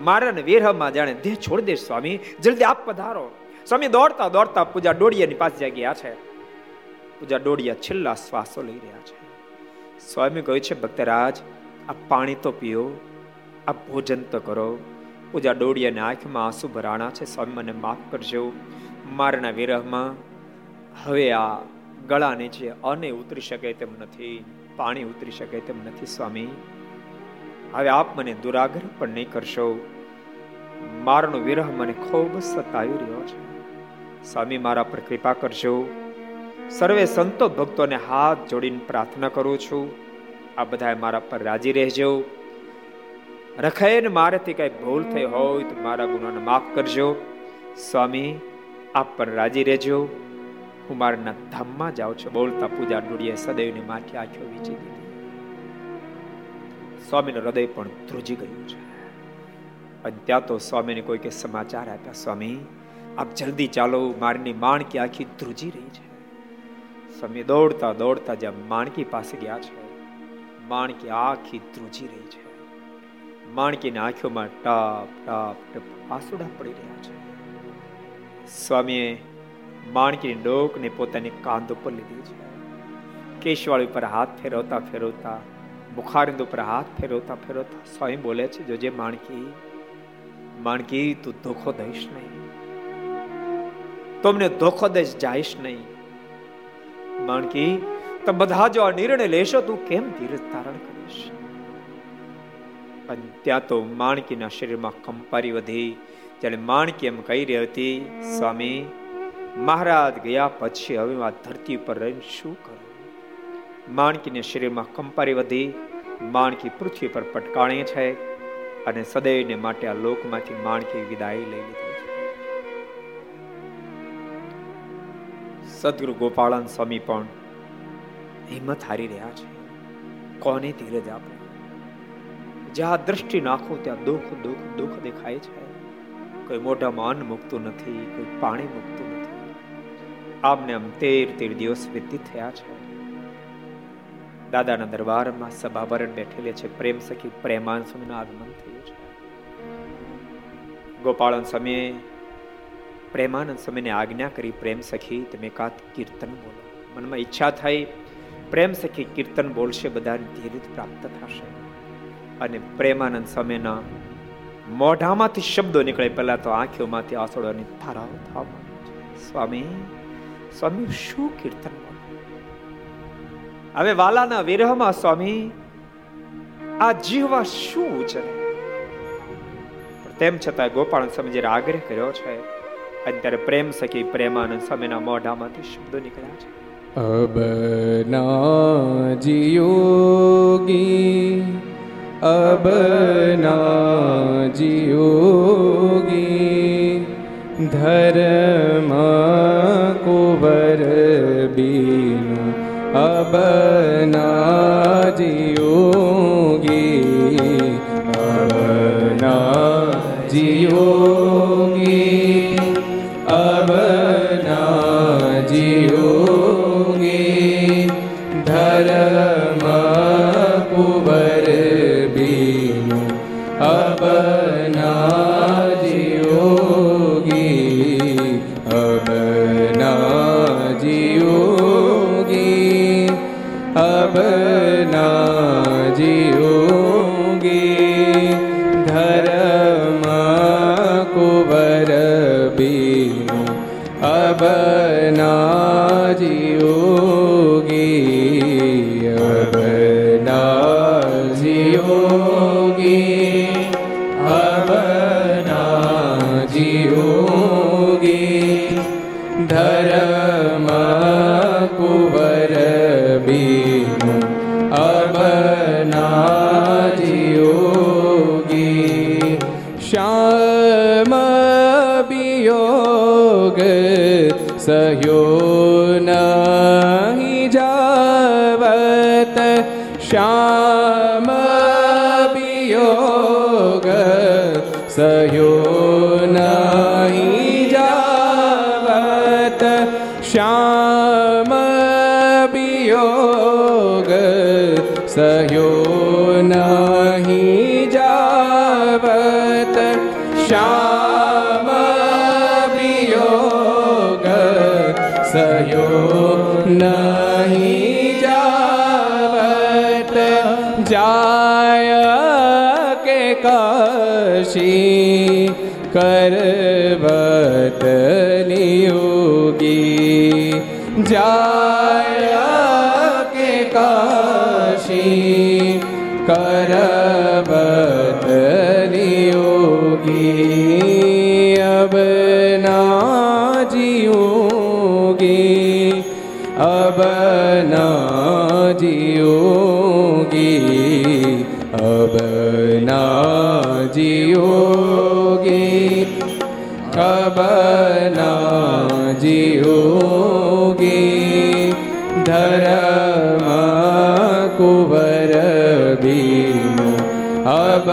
મારા વેરહમાં જાણે દેહ છોડી દે સ્વામી, જલ્દી આપ પધારો. સ્વામી દોડતા દોડતા પૂજા ડોડિયાની પાસે ગયા છે, પૂજા ડોડિયા છેલ્લા શ્વાસો લઈ રહ્યા છે. સ્વામી કહ્યું છે, ભક્તરાજ, આ પાણી તો પીઓ, આ ભોજન તો કરો. પૂજા ડોડિયાની આંખમાં આંસુ ભરાણા છે, સ્વામી મને માફ કરજો. મારના વિરહમાં હવે આ ગળા નીચે અને ઉતરી શકે તેમ નથી, પાણી ઉતરી શકે તેમ નથી, સ્વામી. હવે આપ મને દુરાગ્રહ પણ નહીં કરશો. મારનો વિરહ મને ખૂબ સતાવી રહ્યો છે. સ્વામી, મારા પર કૃપા કરજો. સર્વે સંતો ભક્તોને હાથ જોડીને પ્રાર્થના કરું છું. આ બધાએ મારા પર રાજી રહેજો. રખાઈને મારાથી કઈ ભૂલ થઈ હોય તો મારા ગુનાને માફ કરજો. સ્વામી, આપ પર રાજી રહેજો. હું મારના ધામમાં જાઉં છું. બોલતા પૂજા ડોડીએ સદૈવની માથે આંખો વીચી દીધી. સ્વામીનું હૃદય પણ ધ્રુજી ગયું છે. અને ત્યાં તો સ્વામીને કોઈ કે સમાચાર આપ્યા, સ્વામી, આપ જલ્દી ચાલો, મારની માણકી આખી ધ્રુજી રહી છે. સ્વામી દોડતા દોડતા જ્યાં માણકી પાસે ગયા છે, માણકી આખી ધ્રુજી રહી છે. માણકીની આંખોમાં ટપ ટપ ટપ આસુડા પડી રહ્યા છે. સ્વામીએ માણકીની ડોકને પોતાની કાંધ ઉપર લીધી છે. કેશવાળી ઉપર હાથ ફેરવતા ફેરવતા બુખારિંદ ઉપર હાથ ફેરવતા ફેરવતા સ્વયં બોલે છે, જોજે માણકી માણકી, તું ધોખો દઈશ નહીં. તમને ધોખો દઈશ, જાઈશ નહીં. માણકી, તમે બધા જો આ નિર્ણય લેશો, તું કેમ ધીરજ ધારણ કરીશ? અને ત્યાં તો માણકીના શરીરમાં કંપારી વધી. જ્યારે માણકી એમ કહી રહી હતી, સ્વામી મહારાજ ગયા પછી હવે આ ધરતી પર રહીને શું કરું? માણકીને શરીરમાં કંપારી વધી, માણકી પૃથ્વી પર પટકાણે છે અને સદૈવને માટે આ લોકમાંથી માણકી વિદાય લઈ લીધી સદગુરુ ગોપાળન સ્વામી પણ હિંમત હારી રહ્યા છે. કોને ધીરજ આપે? જ્યાં દ્રષ્ટિ નાખો, ત્યાં દુઃખ દુઃખ દુઃખ દેખાય છે. કોઈ મોઢામાં અન્ન મૂકતું નથી, કોઈ પાણી મૂકતું આમને આમ તેર તેર દિવસ વ્યતીત થયા છે. દાદાના દરબારમાં સભાભરણ બેઠેલે છે. પ્રેમ સખી પ્રેમાન સ્વામીનું આગમન થયું છે. ગોપાળન સમયે પ્રેમાનંદ સ્વામીને આજ્ઞા કરી, પ્રેમ સખી, તમે કાત કીર્તન બોલો. મનમાં ઈચ્છા થઈ, પ્રેમ સખી, કીર્તન બોલશે, બધાને ધીરિત પ્રાપ્ત થશે. અને પ્રેમાનંદ સ્વામીના મોઢામાંથી શબ્દો નીકળે, પહેલા તો આંખોમાંથી આંસોડાની ધારાઓ થવા સ્વામી સ્વામી, શું કીર્તન હવે વાલાના વિરહમાં સ્વામી, આ જીવવા શું ઉચરે તેમ છતાં ગોપાલ સ્વામી જયારે આગ્રહ કર્યો છે અત્યારે પ્રેમ સખી પ્રેમાનંદ સ્વામીના મોઢામાંથી શબ્દો નીકળ્યા છે. અબ ના જીયોગી અબ ના જીયોગી ધર્મ કુંવર બીનું અબના જીયોગી અબના જીયોગી અબના જીયોગી ધર્મ આપના જાય કે કાશી अब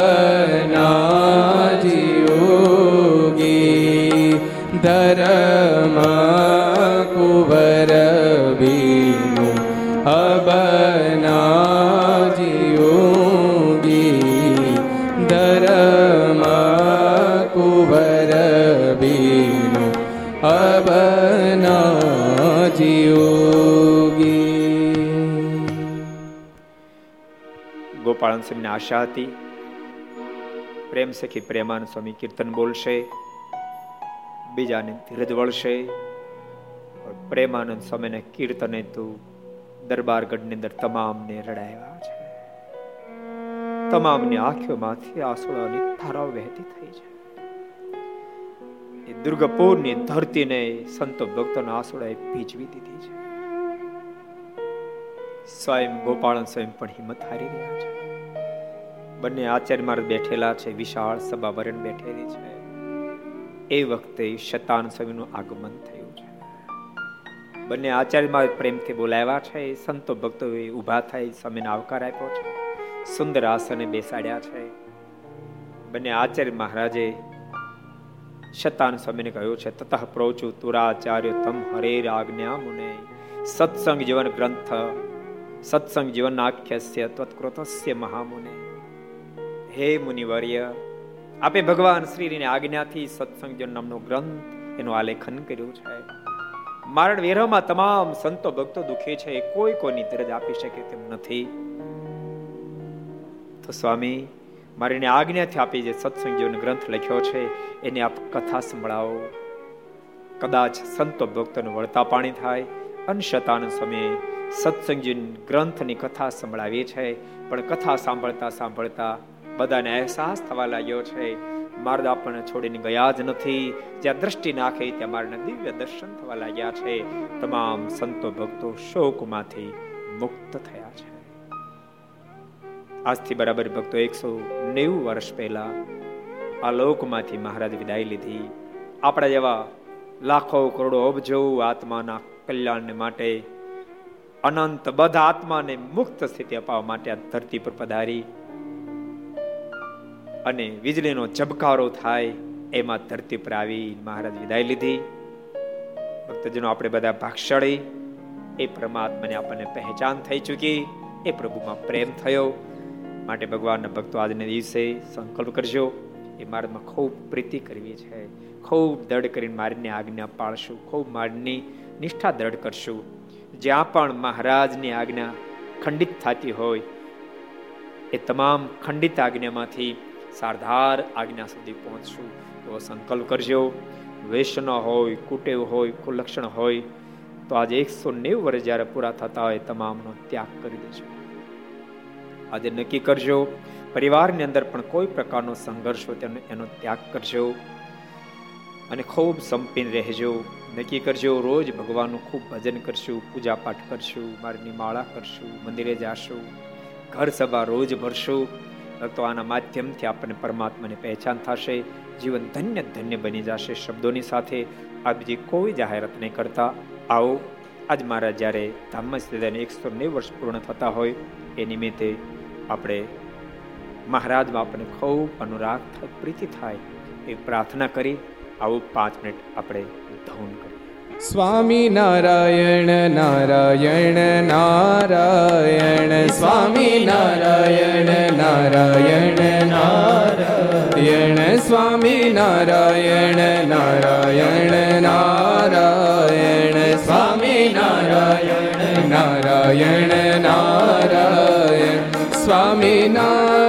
ગોપાળન સ્વામીની આશા હતી. પ્રેમ સખી પ્રેમાન સ્વામી કીર્તન બોલશે, બીજાને ધીરજ વળશે. પ્રેમાનંદ સ્વામીને કીર્તને તું દરબારગઢની અંદર તમામને રડાવ્યા છે. તમામની આંખોમાંથી આંસુડાની ધારાઓ વહેતી થઈ છે. એ દુર્ગપુરની ધરતીને સંતો ભક્તોના આંસુડાએ ભીજવી દીધી છે. સ્વયં ગોપાળન સ્વયં પણ હિંમત હારી રહ્યા છે. બંને આચાર્ય માર્ગ બેઠેલા છે, વિશાળ સભા વરણ બેઠેલી છે. એ વખતે શતાન સ્વામીનું આગમન થયું છે. બંને આચાર્ય મહારાજ પ્રેમથી બોલાવ્યા છે સંતો ભક્તો ઊભા થઈ સ્વામીને આવકાર આપ્યો છે. સુંદર આસને બેસાડ્યા છે. બંને આચાર્ય મહારાજે શતાન સ્વામીને કહ્યું છે તતઃ પ્રોચુ તુરાચાર્ય તમ હરે આજ્ઞા મુને સત્સંગ જીવન ગ્રંથ સત્સંગ જીવન આખ્યસ્ય ત્વત્કૃતસ્ય મહામુને. હે મુનિવર્ય, આપે ભગવાન શ્રીની આજ્ઞાથી સત્સંગ નામનો ગ્રંથ એનું આલેખન કર્યું છે. મારણ વેરામાં તમામ સંતો ભક્તો દુખે છે, કોઈ કોઈની ધીરજ આપી શકે તેમ નથી. તો સ્વામી, મારીને આજ્ઞાથી આપી જે સત્સંગ જીવન ગ્રંથ લખ્યો છે, એને આપ કથા સંભળાવો. કદાચ સંતો ભક્તોને વળતા પાણી થાય અંશતાનંદ સ્વામી સત્સંગજી ગ્રંથની કથા સંભળાવી છે. પણ કથા સાંભળતા સાંભળતા બધાને અહેસાસ થવા લાગ્યો છે. માર્ગ આપણને છોડીને ગયા જ નથી. જ્યાં દ્રષ્ટિ નાખે ત્યાં મારને દિવ્ય દર્શન થવા લાગ્યા છે. તમામ સંતો ભક્તો શોકમાંથી મુક્ત થયા છે. આજથી બરાબર ભક્તો એકસો નેવું વર્ષ પહેલા આ લોકમાંથી મહારાજ વિદાય લીધી. આપણા જેવા લાખો કરોડો અબજો આત્માના કલ્યાણને માટે અનંત બધા આત્માને મુક્ત સ્થિતિ અપાવવા માટે આ ધરતી પર પધારી. અને વીજળીનો ઝબકારો થાય એમાં ધરતી પર આવી મહારાજ વિદાય લીધી. ભક્તજનો, આપણે બધા ભાગશાળી, એ પરમાત્માને આપણને પહેચાન થઈ ચૂકી, એ પ્રભુમાં પ્રેમ થયો. માટે ભગવાનના ભક્તો આજને દિવસે સંકલ્પ કરજો, એ મારામાં ખૂબ પ્રીતિ કરવી છે. ખૂબ દડ કરીને મારીને આજ્ઞા પાળશું, ખૂબ મારની નિષ્ઠા દ્રઢ કરશું. જ્યાં પણ મહારાજની આજ્ઞા ખંડિત થતી હોય, એ તમામ ખંડિત આજ્ઞામાંથી સારધાર આજ્ઞા સુધી પહોંચશું. એવો સંકલ્પ કરજો. વૈષ્ણવ હોય, કુટેવ હોય, કુલક્ષણ હોય, તો આજે એકસો નેવું વર્ષ જ્યારે પૂરા થતા હોય, તમામનો ત્યાગ કરી દેજો. આજે નક્કી કરજો. પરિવારની અંદર પણ કોઈ પ્રકારનો સંઘર્ષ હોય, તેનો એનો ત્યાગ કરજો. અને ખૂબ સંપીને રહેજો. નક્કી કરજો, રોજ ભગવાનનું ખૂબ ભજન કરશું પૂજા પાઠ કરશું, મારની માળા કરશું, મંદિરે જાશું, ઘર સભા રોજ ભરશું. તો આના માધ્યમથી આપણને પરમાત્માની પહેચાન થશે. જીવન ધન્ય ધન્ય બની જશે શબ્દોની સાથે. આ બીજી કોઈ જાહેરાત નહીં કરતા. આવો, આજ મારા જ્યારે ધામમાં સ્થિતિને એકસો નેવ વર્ષ પૂર્ણ થતા હોય, એ નિમિત્તે આપણે મહારાજમાં આપણને ખૂબ અનુરાગ થાય પ્રીતિ થાય એ પ્રાર્થના કરી. આવું પાંચ મિનિટ આપણે ધૌન કરીએ. સ્વામી નારાયણ નારાયણ નારાયણ. સ્વામી નારાયણ નારાયણ નારાયણ. સ્વામી નારાયણ નારાયણ નારાયણ. સ્વામી નારાયણ નારાયણ નારાયણ. સ્વામી નારાયણ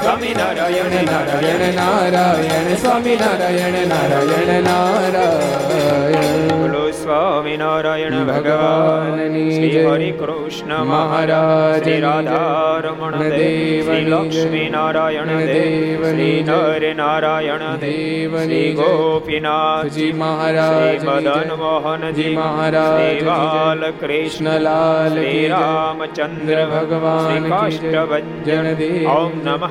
સ્વામી નારાયણ નારાયણ નારાયણ સ્વામી નારાયણ નારાયણ નારાયણ. બોલો સ્વામી નારાયણ ભગવાનની શ્રી હરિ કૃષ્ણ મહારાજ શ્રી રાધા રમણ દેવ લક્ષ્મી નારાયણ દેવ શ્રી નર નારાયણ દેવ શ્રી ગોપીનાથજી મહારાજ મદન મોહનજી મહારાજ બાલ કૃષ્ણ લાલ રામચંદ્ર ભગવાન કાષ્ટભન દેવ ઓમ નમઃ.